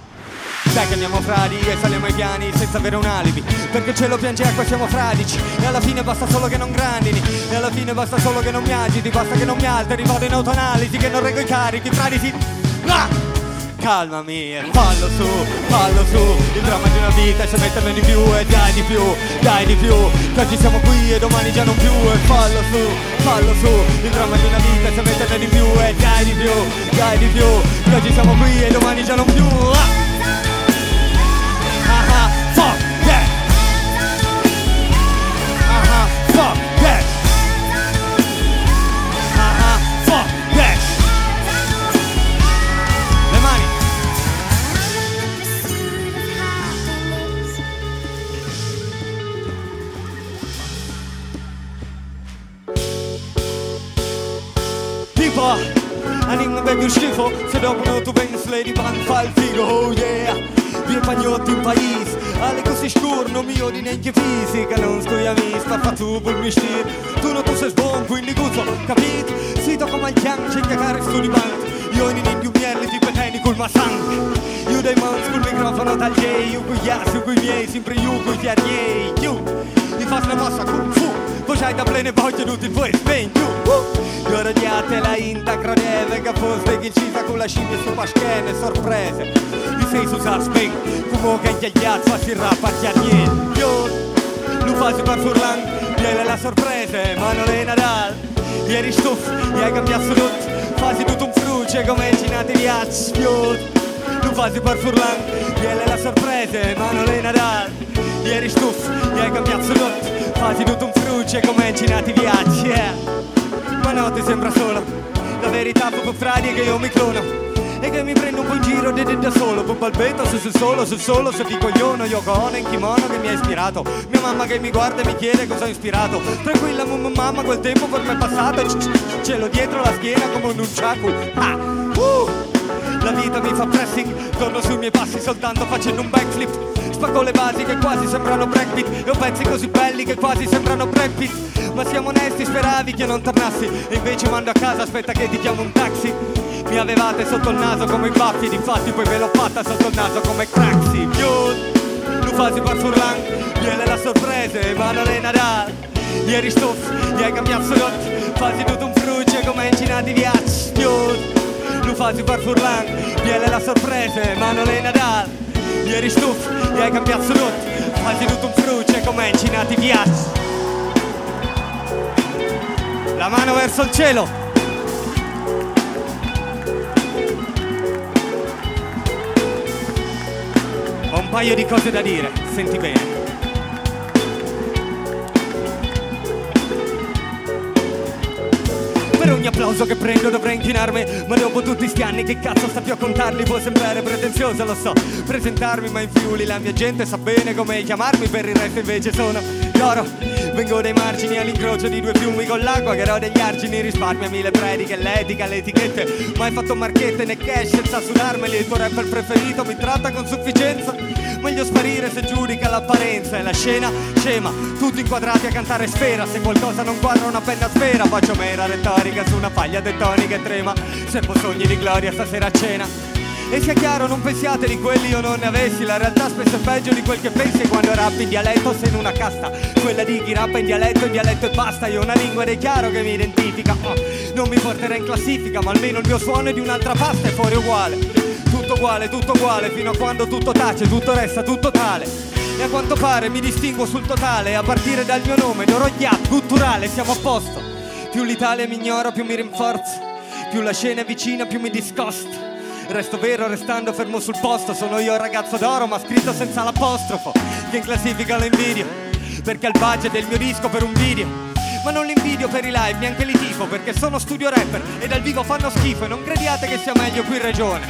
Speaker 5: Dai che andiamo fradi e saliamo ai piani senza avere un alibi Perché il cielo piange acqua siamo fradici E alla fine basta solo che non grandini E alla fine basta solo che non mi agiti Basta che non mi alteri, vado in autoanalisi Che non reggo i carichi, fradici ah! Calmami fallo su, fallo su. Il dramma di una vita è se metterne di più E dai di più, dai di più. Che oggi siamo qui e domani già non più E fallo su, fallo su. Il dramma di una vita è se metterne di più E dai di più, dai di più. Che oggi siamo qui e domani già non più. Ah! Anima bevi schifo Se dopo non tu pensi Lady Band fa il figo Oh yeah. Vie pagnotti in paese Alle cose scure non mi odi neanche fisica Non sto amici sta fa tu per mi stir Tu non tu sei buon quindi guzzo Capito? Sito come il chiam c'è che cari stu di band Io in un miele ti peteni col masang. Io dai mans col microfono dal J Io con gli assi, io con i miei Sempre io con gli arniei Io mi fas una mossa kung fu Poi c'hai da plene voglio tutti poi spegni uh. Io rodiate la inta credeve che fosse che incisa con la scimmia su paschene sorprese. Mi sei su Sarsping Come che gli agli fa si rapa gli arniei Io lo faccio per Furlan Viene la sorpresa Manuel Nadal. Ieri stuff, gli hai cambiato Fasi tutto un fruce come i cinati di Azfiot Lo fasi per Furlan Viene la sorpresa Manuel Nadal. Ieri stuff, gli hai cambiato tutto Fasi tutto un fruce come i cinati di Azfiot yeah. Ma no, sembra solo La verità proprio fradi che io mi clono e che mi prendo un po' in giro di- da solo Poi balbetto su sul solo, sul solo Se ti cogliono io con in kimono che mi ha ispirato Mia mamma che mi guarda e mi chiede cosa ho ispirato Tranquilla mamma, mamma quel tempo per me è passato C- c- Ce l'ho dietro la schiena come un nunchaku ah, uh. La vita mi fa pressing, torno sui miei passi soltanto facendo un backflip. Spago le basi che quasi sembrano Pitt E ho pezzi così belli che quasi sembrano Pitt Ma siamo onesti, speravi che non tornassi E invece mando a casa, aspetta che ti chiamo un taxi. Mi avevate sotto il naso come i baffi Infatti poi ve l'ho fatta sotto il naso come Craxi. Più Lu fasi per Furlan, viene la sorpresa, ma non è Nadal Ieri stuff, gli hai cambiato solo Fasi tutto un fruce come in Cina di Lu fasi per Furlan, viene la sorpresa, ma non è Nadal. Ieri stuff, gli hai cambiato solo Fasi tutto un fruce come in Cina di viaggi La mano verso il cielo. Ho un paio di cose da dire, senti bene. Ogni applauso che prendo dovrei inchinarmi Ma dopo tutti sti anni che cazzo sta più a contarli Può sembrare pretenzioso, lo so. Presentarmi ma in Friuli la mia gente sa bene come chiamarmi Per il resto invece sono d'oro Vengo dai margini all'incrocio di due fiumi con l'acqua Che rode gli argini risparmiami le prediche, l'etica, le etichette Mai fatto marchette né cash senza sudarmeli Il tuo rapper preferito mi tratta con sufficienza. Meglio sparire se giudica l'apparenza E la scena scema. Tutti inquadrati a cantare sfera Se qualcosa non quadra una penna sfera Faccio mera retorica su una faglia tettonica e trema. Servo sogni di gloria stasera a cena e sia chiaro, non pensiate di quelli io non ne avessi. La realtà spesso è peggio di quel che pensi quando rappi in dialetto Sei in una casta, quella di chi rappa in dialetto, in dialetto e basta. Io ho una lingua ed è chiaro che mi identifica. Oh, Non mi porterà in classifica, ma almeno il mio suono è di un'altra pasta e fuori uguale. Tutto uguale, tutto uguale, fino a quando tutto tace, tutto resta, tutto tale. E a quanto pare mi distinguo sul totale A partire dal mio nome, Dorogliat, culturale, siamo a posto. Più l'Italia mi ignora, più mi rinforza Più la scena è vicina, più mi discosta Resto vero restando fermo sul posto. Sono io il ragazzo d'oro ma scritto senza l'apostrofo. Che in classifica lo invidio? Perché il budget del mio disco per un video. Ma non l'invidio per i live, neanche li tifo Perché sono studio rapper e dal vivo fanno schifo E non crediate che sia meglio qui in regione.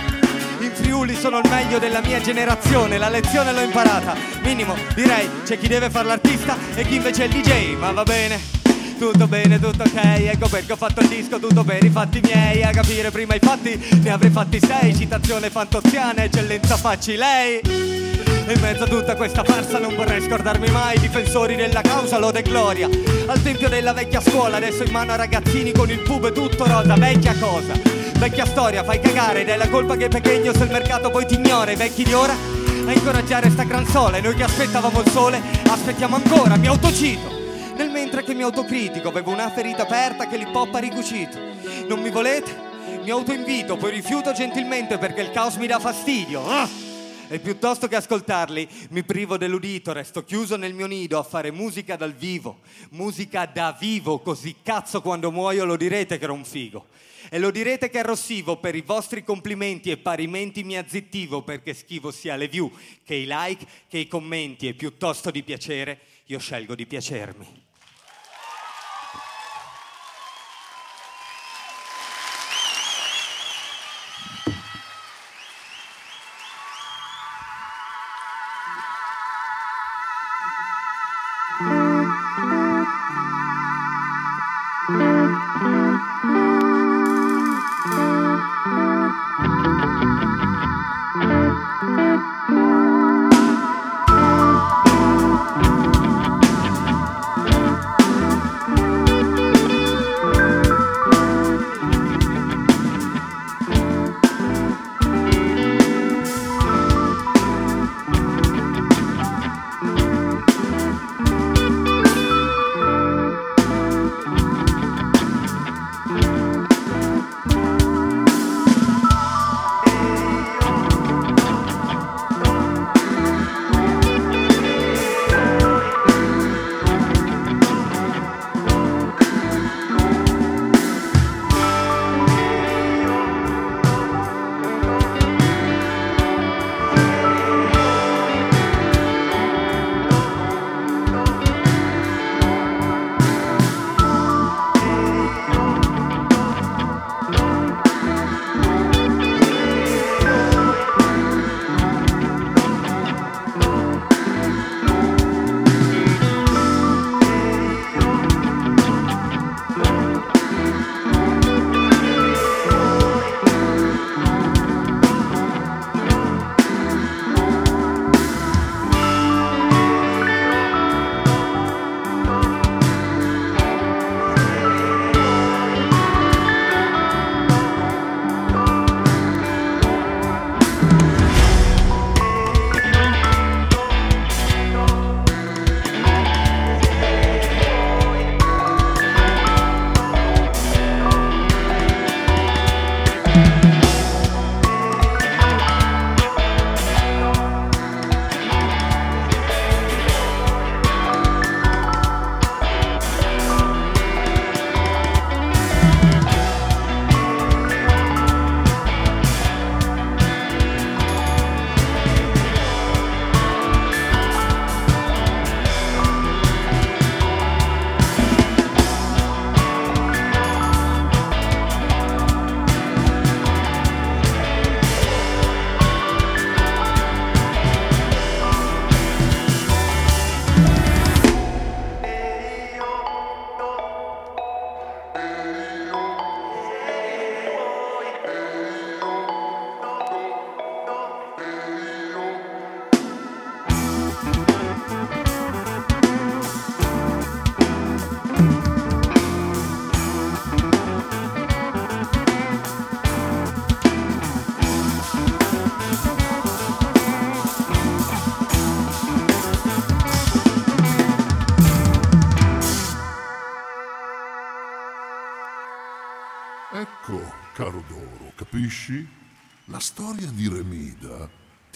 Speaker 5: In Friuli sono il meglio della mia generazione, la lezione l'ho imparata. Minimo, direi, c'è chi deve fare l'artista e chi invece è il DJ, ma va bene. Tutto bene, tutto ok, ecco perché ho fatto il disco, tutto per i fatti miei. A capire prima i fatti, ne avrei fatti sei. Citazione fantoziana, eccellenza facci lei. E in mezzo a tutta questa farsa non vorrei scordarmi mai. Difensori della causa, lode e gloria. Al tempio della vecchia scuola, adesso in mano a ragazzini con il pub tutto rosa Vecchia cosa, vecchia storia, fai cagare Ed è la colpa che è pequeño se il mercato poi ti ignora. I vecchi di ora a incoraggiare sta gran sole. Noi che aspettavamo il sole, aspettiamo ancora, mi autocito nel mentre che mi autocritico, avevo una ferita aperta che l'hip hop ha ricucito. Non mi volete? Mi autoinvito, poi rifiuto gentilmente perché il caos mi dà fastidio. Ah! E piuttosto che ascoltarli, mi privo dell'udito, resto chiuso nel mio nido a fare musica dal vivo. Musica da vivo, così cazzo quando muoio lo direte che ero un figo. E lo direte che arrossivo per i vostri complimenti e parimenti mi azzittivo perché schivo sia le view che i like che i commenti e piuttosto di piacere io scelgo di piacermi.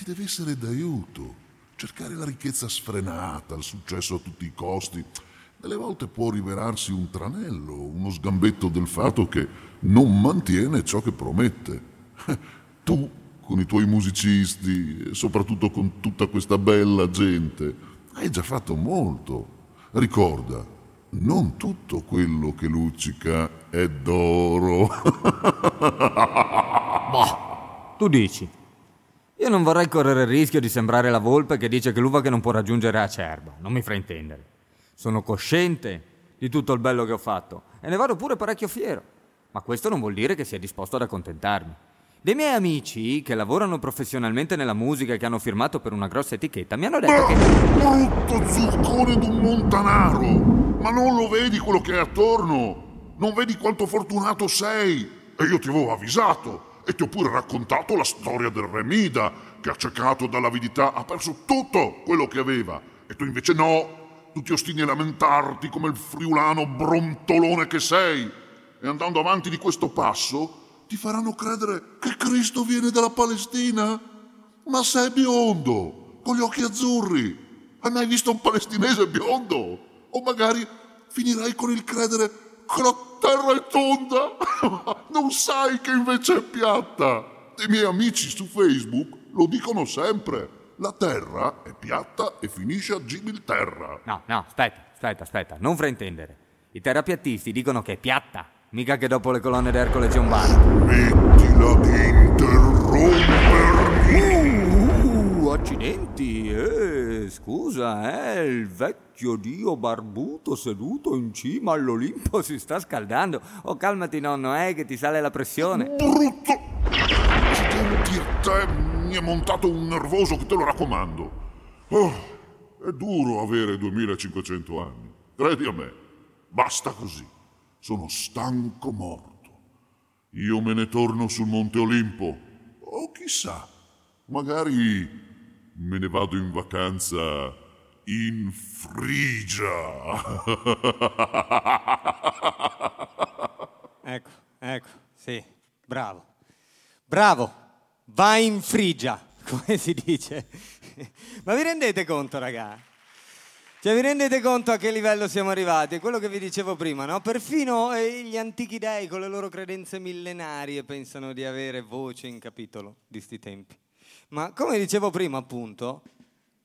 Speaker 3: Deve essere d'aiuto. Cercare la ricchezza sfrenata, il successo a tutti i costi, delle volte può rivelarsi un tranello, uno sgambetto del fatto che non mantiene ciò che promette. Tu, con i tuoi musicisti e soprattutto con tutta questa bella gente, hai già fatto molto. Ricorda, non tutto quello che luccica è d'oro.
Speaker 4: Tu dici. Io non vorrei correre il rischio di sembrare la volpe che dice che l'uva che non può raggiungere è acerba. Non mi fraintendere. Sono cosciente di tutto il bello che ho fatto e ne vado pure parecchio fiero. Ma questo non vuol dire che sia disposto ad accontentarmi. Dei miei amici che lavorano professionalmente nella musica e che hanno firmato per una grossa etichetta mi hanno detto che...
Speaker 3: Brutto zuccone d'un montanaro! Ma non lo vedi quello che è attorno? Non vedi quanto fortunato sei? E io ti avevo avvisato e ti ho pure raccontato la storia del Remida che accecato dall'avidità ha perso tutto quello che aveva. E tu invece no, tu ti ostini a lamentarti come il friulano brontolone che sei. E andando avanti di questo passo ti faranno credere che Cristo viene dalla Palestina? Ma sei biondo, con gli occhi azzurri. Hai mai visto un palestinese biondo? O magari finirai con il credere la terra è tonda? non sai che invece è piatta. I miei amici su Facebook lo dicono sempre. La terra è piatta e finisce a Gibilterra.
Speaker 4: No, no, aspetta, aspetta, aspetta, non fraintendere. I terapiattisti dicono che è piatta, mica che dopo le colonne d'Ercole c'è un bar.
Speaker 3: Smettila di interrompermi!
Speaker 4: Uh, accidenti, eh, scusa, eh, il vecchio dio barbuto seduto in cima all'Olimpo si sta scaldando. Oh, calmati nonno, eh, che ti sale la pressione.
Speaker 3: Brutto! Accidenti a te, mi è montato un nervoso che te lo raccomando. Oh, è duro avere 2500 anni. Credi a me. Basta così. Sono stanco morto. Io me ne torno sul Monte Olimpo. O chissà, magari me ne vado in vacanza in Frigia.
Speaker 5: Ecco, ecco, sì, bravo. Bravo, vai in frigia, come si dice. Ma vi rendete conto, raga? Cioè, vi rendete conto a che livello siamo arrivati? Quello che vi dicevo prima, no? Perfino eh, gli antichi dei con le loro credenze millenarie pensano di avere voce in capitolo di sti tempi. Ma come dicevo prima, appunto,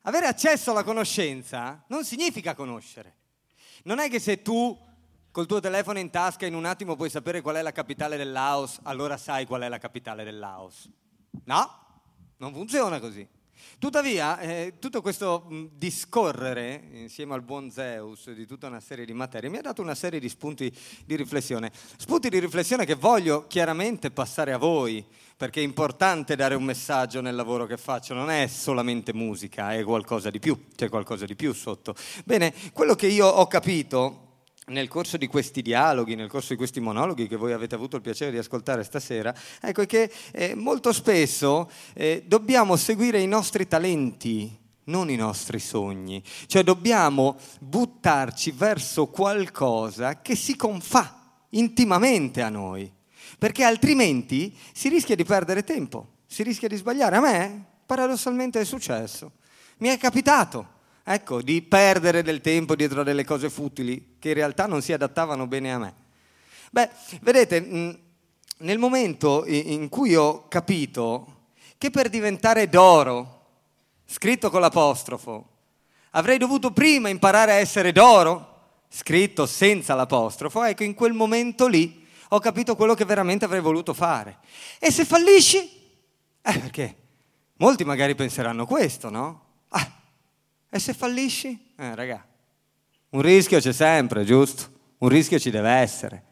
Speaker 5: avere accesso alla conoscenza non significa conoscere. Non è che se tu col tuo telefono in tasca in un attimo puoi sapere qual è la capitale del Laos, allora sai qual è la capitale del Laos. No, non funziona così. Tuttavia, eh, tutto questo discorrere insieme al buon Zeus di tutta una serie di materie mi ha dato una serie di spunti di riflessione. Spunti di riflessione che voglio chiaramente passare a voi, perché è importante dare un messaggio nel lavoro che faccio, non è solamente musica, è qualcosa di più, c'è qualcosa di più sotto. Bene, quello che io ho capito nel corso di questi dialoghi, nel corso di questi monologhi che voi avete avuto il piacere di ascoltare stasera, ecco che eh, molto spesso eh, dobbiamo seguire i nostri talenti, non i nostri sogni. Cioè dobbiamo buttarci verso qualcosa che si confà intimamente a noi, perché altrimenti si rischia di perdere tempo, si rischia di sbagliare. A me paradossalmente è successo, mi è capitato. Ecco, di perdere del tempo dietro a delle cose futili che in realtà non si adattavano bene a me. Beh, vedete, mh, nel momento in cui ho capito che per diventare d'oro, scritto con l'apostrofo, avrei dovuto prima imparare a essere d'oro, scritto senza l'apostrofo, ecco, in quel momento lì ho capito quello che veramente avrei voluto fare. E se fallisci? Eh, perché molti magari penseranno questo, no? E se fallisci? Eh, raga, un rischio c'è sempre, giusto? Un rischio ci deve essere.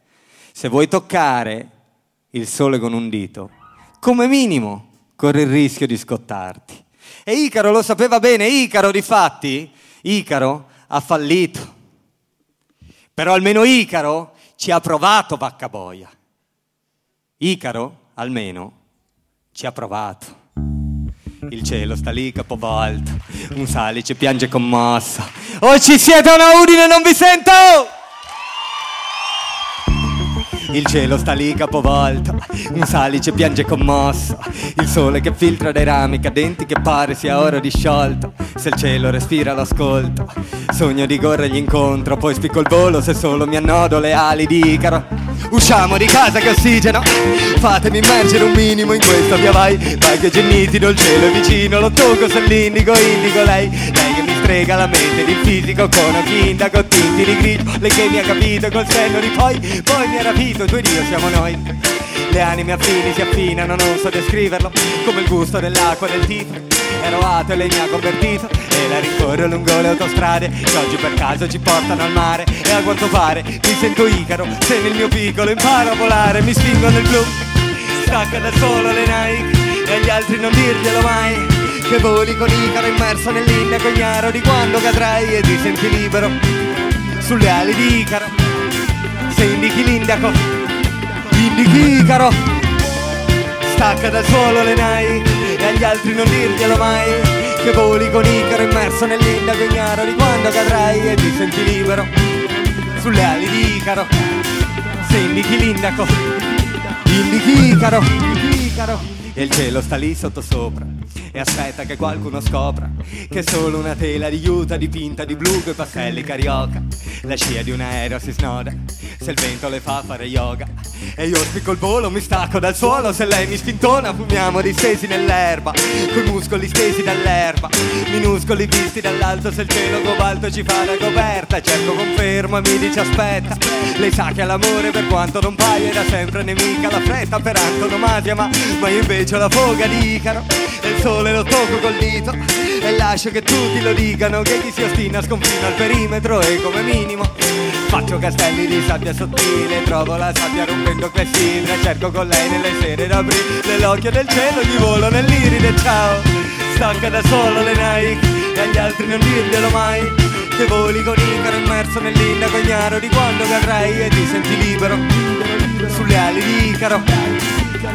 Speaker 5: Se vuoi toccare il sole con un dito, come minimo corri il rischio di scottarti. E Icaro lo sapeva bene, Icaro di fatti, Icaro ha fallito. Però almeno Icaro ci ha provato Vaccaboia. Icaro, almeno, ci ha provato. Il cielo sta lì capovolto, un salice piange commosso. Oh, ci siete una udine, non vi sento! Il cielo sta lì capovolto, un salice piange commosso. Il sole che filtra dai rami cadenti che pare sia oro disciolto. Se il cielo respira l'ascolto, sogno di corrergli incontro. Poi spicco il volo se solo mi annodo le ali di Icaro. Usciamo di casa che ossigeno, fatemi immergere un minimo in questa via vai. Vai che c'è nitido, il cielo è vicino, lo tocco se l'indico, indico lei. Lei che mi strega la mente di fisico con occhi indago, tinti di grigio. Lei che mi ha capito col senno di poi, poi mi ha rapito, tu ed siamo noi. Le anime affini si affinano, non so descriverlo, come il gusto dell'acqua del tifo. Ero ateo e lei mi ha convertito e la rincorro lungo le autostrade che oggi per caso ci portano al mare e a quanto pare mi sento Icaro se nel mio piccolo imparo a volare mi spingo nel blu stacca da solo le Nike e agli altri non dirglielo mai che voli con Icaro immerso nell'indaco ignaro di quando cadrai e ti senti libero sulle ali di Icaro se indichi l'indaco? Indichi Icaro stacca dal suolo le Nike e agli altri non dirglielo mai. Che voli con Icaro immerso nell'indaco ignaro di quando cadrai e ti senti libero sulle ali di Icaro. Se indichi l'indaco? Indichi Icaro e il cielo sta lì sotto sopra e aspetta che qualcuno scopra che è solo una tela di juta dipinta di blu coi pastelli carioca. La scia di un aereo si snoda se il vento le fa fare yoga. E io spicco il volo mi stacco dal suolo se lei mi spintona fumiamo distesi nell'erba coi muscoli stesi dall'erba minuscoli visti dall'alto se il cielo cobalto ci fa da coperta. Cerco conferma mi dice aspetta lei sa che l'amore per quanto non paia da sempre nemica la fretta per antonomasia ma, ma io invece ho la foga di Icaro sole lo tocco col dito e lascio che tutti lo dicano che chi si ostina sconfina al perimetro e come minimo faccio castelli di sabbia sottile trovo la sabbia rompendo clessidra cerco con lei nelle sere d'aprile nell'occhio del cielo gli volo nell'iride ciao stacca da solo le Nike e agli altri non dirglielo mai che voli con Icaro immerso nell'indaco ignaro di quando cadrai e ti senti libero sulle ali di Icaro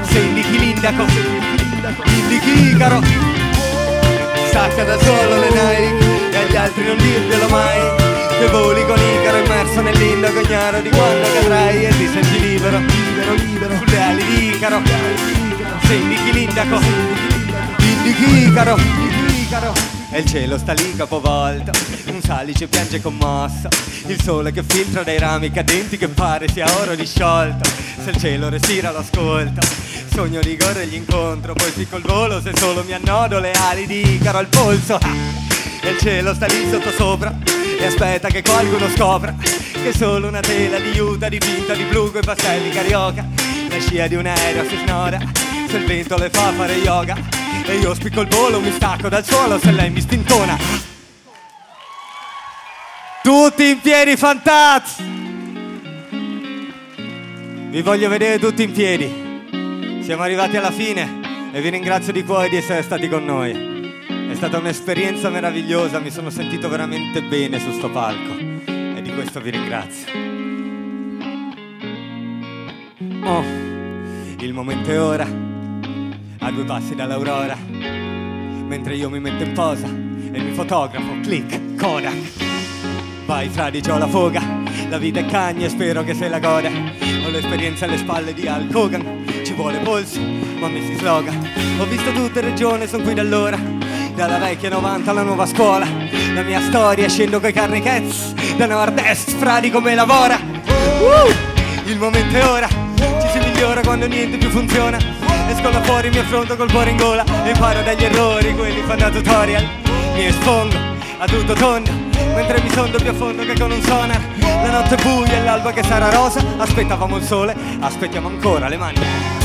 Speaker 5: se indichi l'indaco indichi Icaro stacca da solo le Nike e agli altri non dirglielo mai. Che voli con Icaro immerso nell'indaco ignaro di quando cadrai e ti senti libero libero sulle ali di Icaro. Se indichi l'indaco indichi Icaro indichi Icaro e il cielo sta lì capovolto Un salice piange commosso. Il sole che filtra dai rami cadenti Che pare sia oro disciolto. Se il cielo respira l'ascolto Sogno di corrergli incontro Poi spicco il volo se solo mi annodo Le ali di Icaro al polso. E il cielo sta lì sotto sopra E aspetta che qualcuno scopra Che solo una tela di juta dipinta di blu coi pastelli carioca. La scia di un aereo si snoda Se il vento le fa fare yoga e io spicco il volo, mi stacco dal suolo se lei mi stintona. Tutti in piedi, fantazzi! Vi voglio vedere tutti in piedi. Siamo arrivati alla fine e vi ringrazio di cuore di essere stati con noi. È stata un'esperienza meravigliosa, mi sono sentito veramente bene su sto palco e di questo vi ringrazio. Oh, il momento è ora a due passi dall'aurora, mentre io mi metto in posa e mi fotografo, click, Kodak. Vai fradi, c'ho la foga, la vita è cagna e spero che se la goda. Ho l'esperienza alle spalle di Hulk Hogan, ci vuole polso, ma mi si sloga. Ho visto tutte regioni, sono qui da allora, dalla vecchia 90 alla nuova scuola. La mia storia scendo coi carri cats, da nord-est, fradi come lavora. Uh, il momento è ora, ci si migliora quando niente più funziona. Esco là fuori, mi affronto col cuore in gola imparo dagli errori, quelli fanno da tutorial. Mi espongo a tutto tondo, mentre mi sondo più a fondo che con un sonar. La notte buia e l'alba che sarà rosa, aspettavamo il sole, aspettiamo ancora le mani.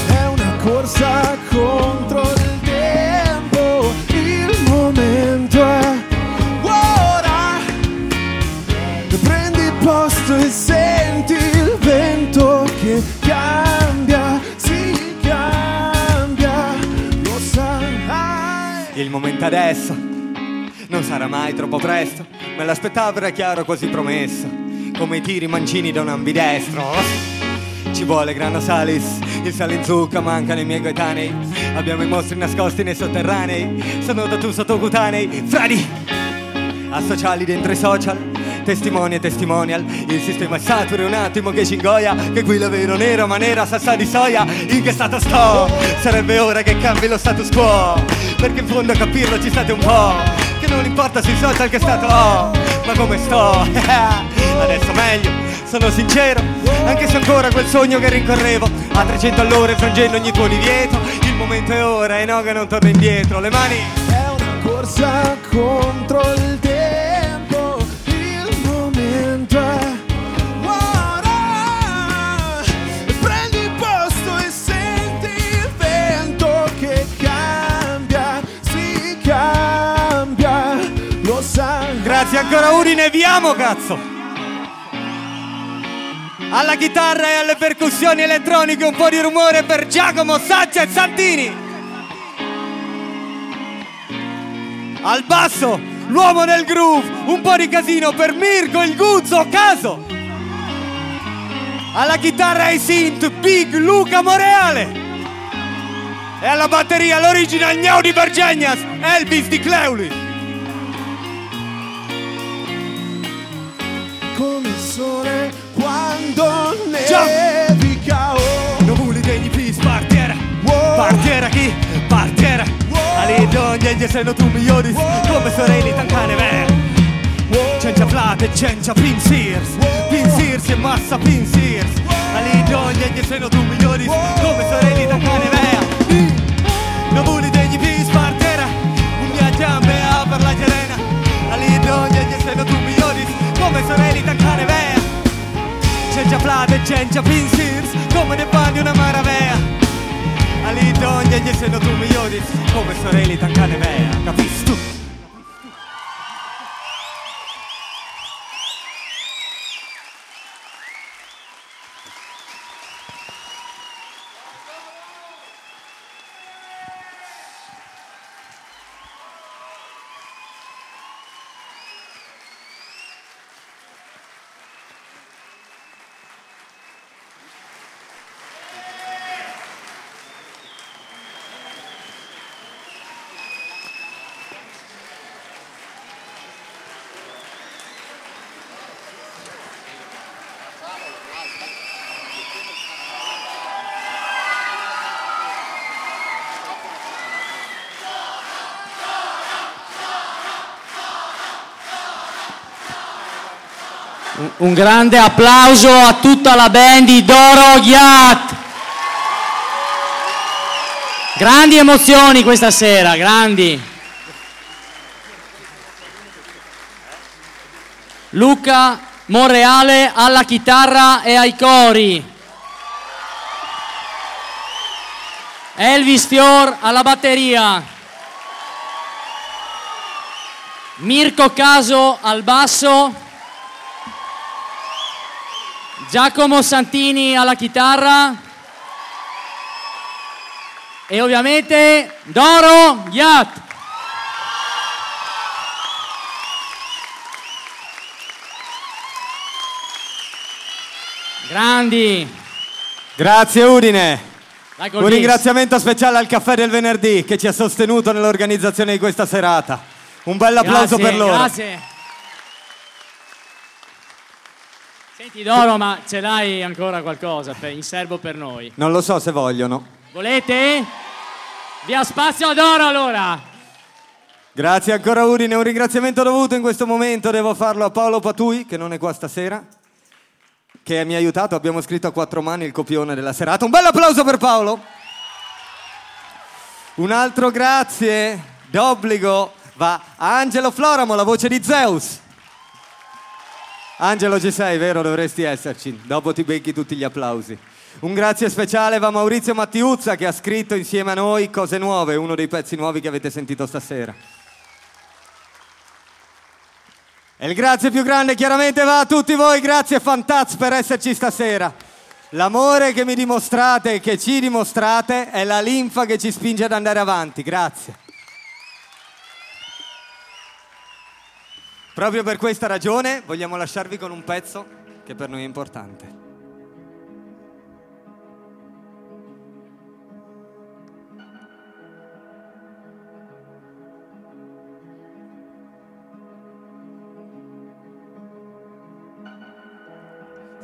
Speaker 6: È una corsa contro il tempo, il momento è ora. Prendi posto e senti il vento che cambia,
Speaker 5: Il momento adesso non sarà mai troppo presto, me l'aspettavo era chiaro quasi promesso, come i tiri mancini da un ambidestro. Ci vuole grano salis, il sale in zucca manca nei miei coetanei, abbiamo i mostri nascosti nei sotterranei, sono da tu sottocutanei, fradi! Associali dentro i social, testimoni e testimonial. Il sistema è saturo, un attimo che ci ingoia, che qui la vero nero, ma nera sassa di soia. In che stato sto? Sarebbe ora che cambi lo status quo, perché in fondo a capirlo ci state un po'. Che non importa sui social che stato ho, ma come sto? Adesso meglio, sono sincero, anche se ancora quel sogno che rincorrevo a 300 all'ora infrangendo ogni tuo divieto. Il momento è ora e no che non torno indietro. Le mani
Speaker 6: È una corsa contro il tempo,
Speaker 5: ancora Udine, viamo cazzo! Alla chitarra e alle percussioni elettroniche un po' di rumore per Giacomo Saccia e Santini! Al basso, l'uomo del groove, un po' di casino per Mirko il Guzzo Caso! Alla chitarra e synth, Big Luca Moreale! E alla batteria l'original Gnau di Bergegnas, Elvis di Cleuli!
Speaker 6: Sole quando nevica. Oh,
Speaker 5: Nuvuli degli pis partiera.
Speaker 6: Wow,
Speaker 5: Partiera chi? Partiera. Ali donne gli seno tu migliori Come sorelle tancane ver Cencia plate, cencia pinsirs Pinsirs e massa pinsirs Ali donne gli seno tu migliori Come sorelle tancane ver Nuvuli degli pis partiera. Un viaggio a per la gerena. Ali donne gli seno tu migliori Come sorelle tancane ver Cencia plate, cencia pinsirs Come ne bagni una maravea Ali donne gli seno tu migliori. Come sorelle tancane mea Capisci tu?
Speaker 2: Un- grande applauso a tutta la band di Doro Ghiat. Grandi emozioni questa sera, grandi. Luca Monreale alla chitarra e ai cori. Elvis Fior alla batteria. Mirko Caso al basso. Giacomo Santini alla chitarra e ovviamente Doro Yat. Grandi.
Speaker 5: Grazie Udine Un ringraziamento speciale al caffè del venerdì Che ci ha sostenuto nell'organizzazione di questa serata Un bel applauso
Speaker 2: Grazie,
Speaker 5: per loro
Speaker 2: Grazie. Senti Doro, ma ce l'hai ancora qualcosa per- in serbo per noi?
Speaker 5: Non lo so se vogliono
Speaker 2: Volete? Via spazio a Doro allora.
Speaker 5: Grazie ancora Udine, un ringraziamento dovuto in questo momento devo farlo a Paolo Patui che non è qua stasera che mi ha aiutato, abbiamo scritto a quattro mani il copione della serata. Un bel applauso per Paolo. Un altro grazie d'obbligo va a Angelo Floramo, la voce di Zeus. Angelo ci sei, vero? Dovresti esserci. Dopo ti becchi tutti gli applausi. Un grazie speciale va a Maurizio Mattiuzza che ha scritto insieme a noi Cose Nuove, uno dei pezzi nuovi che avete sentito stasera. E il grazie più grande chiaramente va a tutti voi, grazie Fantaz per esserci stasera. L'amore che mi dimostrate e che ci dimostrate è la linfa che ci spinge ad andare avanti, grazie. Proprio per questa ragione vogliamo lasciarvi con un pezzo che per noi è importante.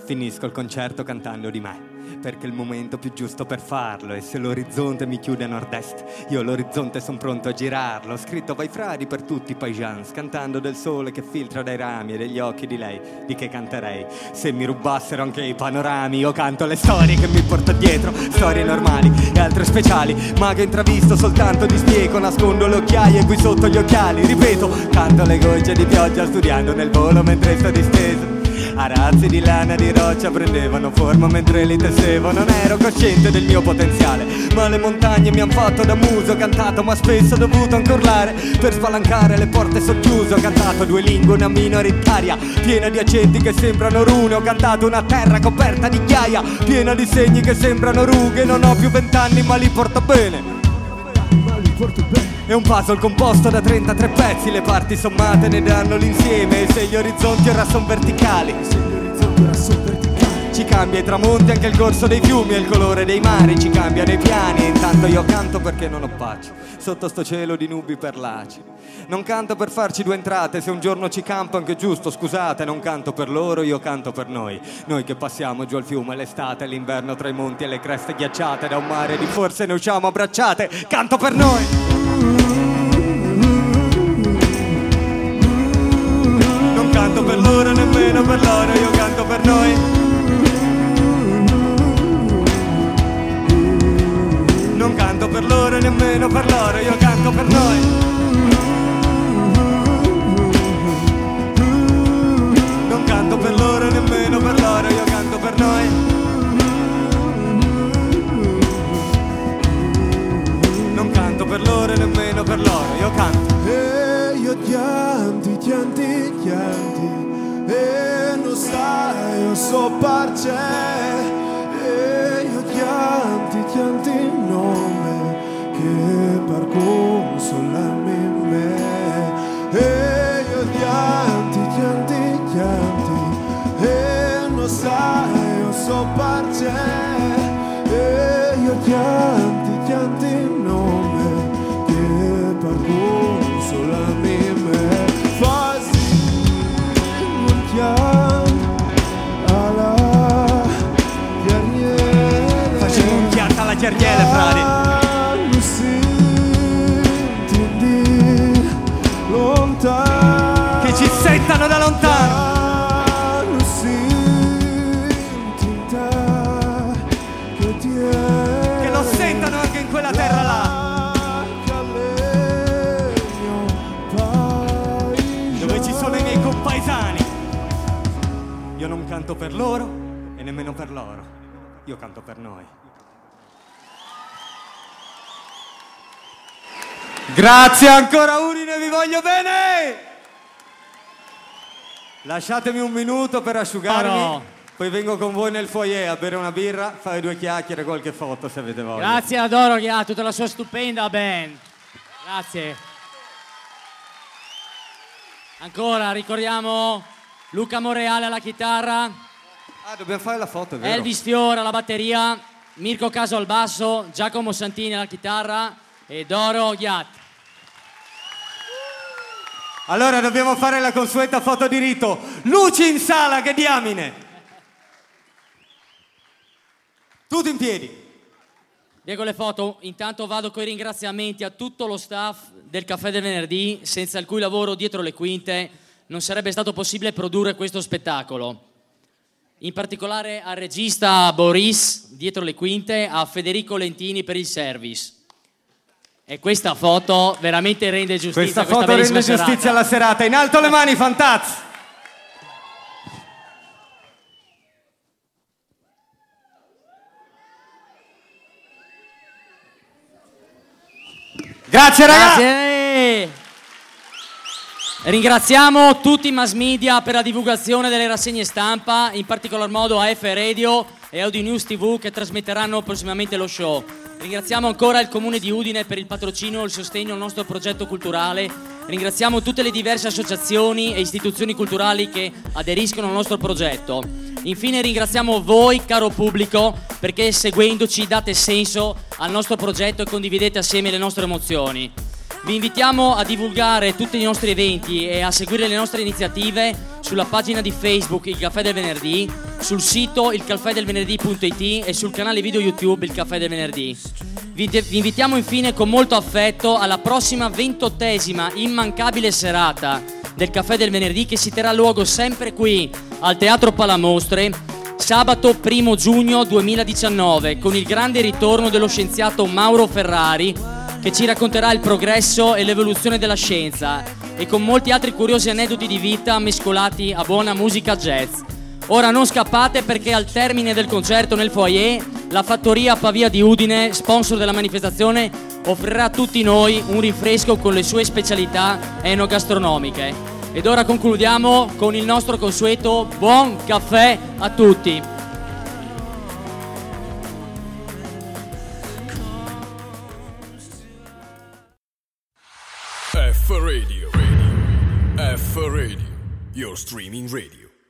Speaker 5: Finisco il concerto cantando di me. Perché è il momento più giusto per farlo e se l'orizzonte mi chiude a nord-est, io l'orizzonte sono pronto a girarlo. Ho scritto vai fradi per tutti i paesans, cantando del sole che filtra dai rami e degli occhi di lei, di che canterei. Se mi rubassero anche i panorami, io canto le storie che mi porto dietro, storie normali e altre speciali, ma che intravisto soltanto di spiego, nascondo le occhiaie qui sotto gli occhiali. Ripeto, canto le gocce di pioggia studiando nel volo mentre sto disteso. Arazzi di lana di roccia prendevano forma mentre li tessevo Non ero cosciente del mio potenziale Ma le montagne mi han fatto da muso cantato ma spesso ho dovuto ancorlare Per spalancare le porte socchiuse Ho cantato due lingue, una minoritaria Piena di accenti che sembrano rune. Ho cantato una terra coperta di ghiaia Piena di segni che sembrano rughe. Non ho più vent'anni ma li porto bene è un puzzle composto da 33 pezzi, le parti sommate ne danno l'insieme e se gli orizzonti ora son verticali. Ci cambia i tramonti anche il corso dei fiumi e il colore dei mari, ci cambiano i piani e intanto io canto perché non ho pace, sotto sto cielo di nubi perlaci. Non canto per farci due entrate, se un giorno ci campo anche giusto, scusate, non canto per loro, io canto per noi. Noi che passiamo giù al fiume l'estate, l'inverno tra i monti e le creste ghiacciate, da un mare di forse ne usciamo abbracciate, canto per noi. Per loro, io canto per noi. Non canto per loro, nemmeno per loro, io canto per noi. Non canto per loro, nemmeno per loro, io canto per noi. Non canto per loro, nemmeno per loro, io canto.
Speaker 6: E io chianti, chianti, chianti E non sai, io so parce. E io chianti, chianti nome Che per consolarmi me E io chianti, chianti, chianti. E non sai, io so parce per
Speaker 5: noi. Grazie ancora Udine, vi voglio bene! Lasciatemi un minuto per asciugarmi,
Speaker 2: Oh no.
Speaker 5: poi vengo con voi nel foyer a bere una birra, fare due chiacchiere, qualche foto se avete voglia.
Speaker 2: Grazie a Doro che ha tutta la sua stupenda band. Grazie. Ancora ricordiamo Luca Moreale alla chitarra,
Speaker 5: Ah, dobbiamo fare la foto, vero?
Speaker 2: Elvis Fiora alla batteria, Mirko Caso al basso, Giacomo Santini alla chitarra e Doro Ghiat.
Speaker 5: Allora dobbiamo fare la consueta foto di rito. Luci in sala, che diamine! Tutti in piedi.
Speaker 2: Diego le foto, intanto vado con i ringraziamenti a tutto lo staff del Caffè del Venerdì, senza il cui lavoro dietro le quinte non sarebbe stato possibile produrre questo spettacolo. In particolare al regista Boris dietro le quinte, a Federico Lentini per il service. E questa foto veramente rende giustizia
Speaker 5: Questa
Speaker 2: questa
Speaker 5: foto rende giustizia
Speaker 2: serata.
Speaker 5: alla serata. In alto le mani, fantazzi! Grazie ragazzi!
Speaker 2: Grazie. Ringraziamo tutti i mass media per la divulgazione delle rassegne stampa, in particolar modo AF Radio e Audio News TV che trasmetteranno prossimamente lo show. Ringraziamo ancora il Comune di Udine per il patrocinio e il sostegno al nostro progetto culturale. Ringraziamo tutte le diverse associazioni e istituzioni culturali che aderiscono al nostro progetto. Infine ringraziamo voi, caro pubblico, perché seguendoci date senso al nostro progetto e condividete assieme le nostre emozioni. Vi invitiamo a divulgare tutti i nostri eventi e a seguire le nostre iniziative sulla pagina di Facebook Il Caffè del Venerdì, sul sito ilcaffedelvenerdì.it e sul canale video YouTube Il Caffè del Venerdì. Vi, vi invitiamo infine con molto affetto alla prossima ventottesima immancabile serata del Caffè del Venerdì che si terrà luogo sempre qui al Teatro Palamostre sabato 1 giugno 2019 con il grande ritorno dello scienziato Mauro Ferrari che ci racconterà il progresso e l'evoluzione della scienza e con molti altri curiosi aneddoti di vita mescolati a buona musica jazz. Ora non scappate perché al termine del concerto nel foyer la fattoria Pavia di Udine, sponsor della manifestazione, offrirà a tutti noi un rinfresco con le sue specialità enogastronomiche. Ed ora concludiamo con il nostro consueto buon caffè a tutti.
Speaker 1: Your streaming radio.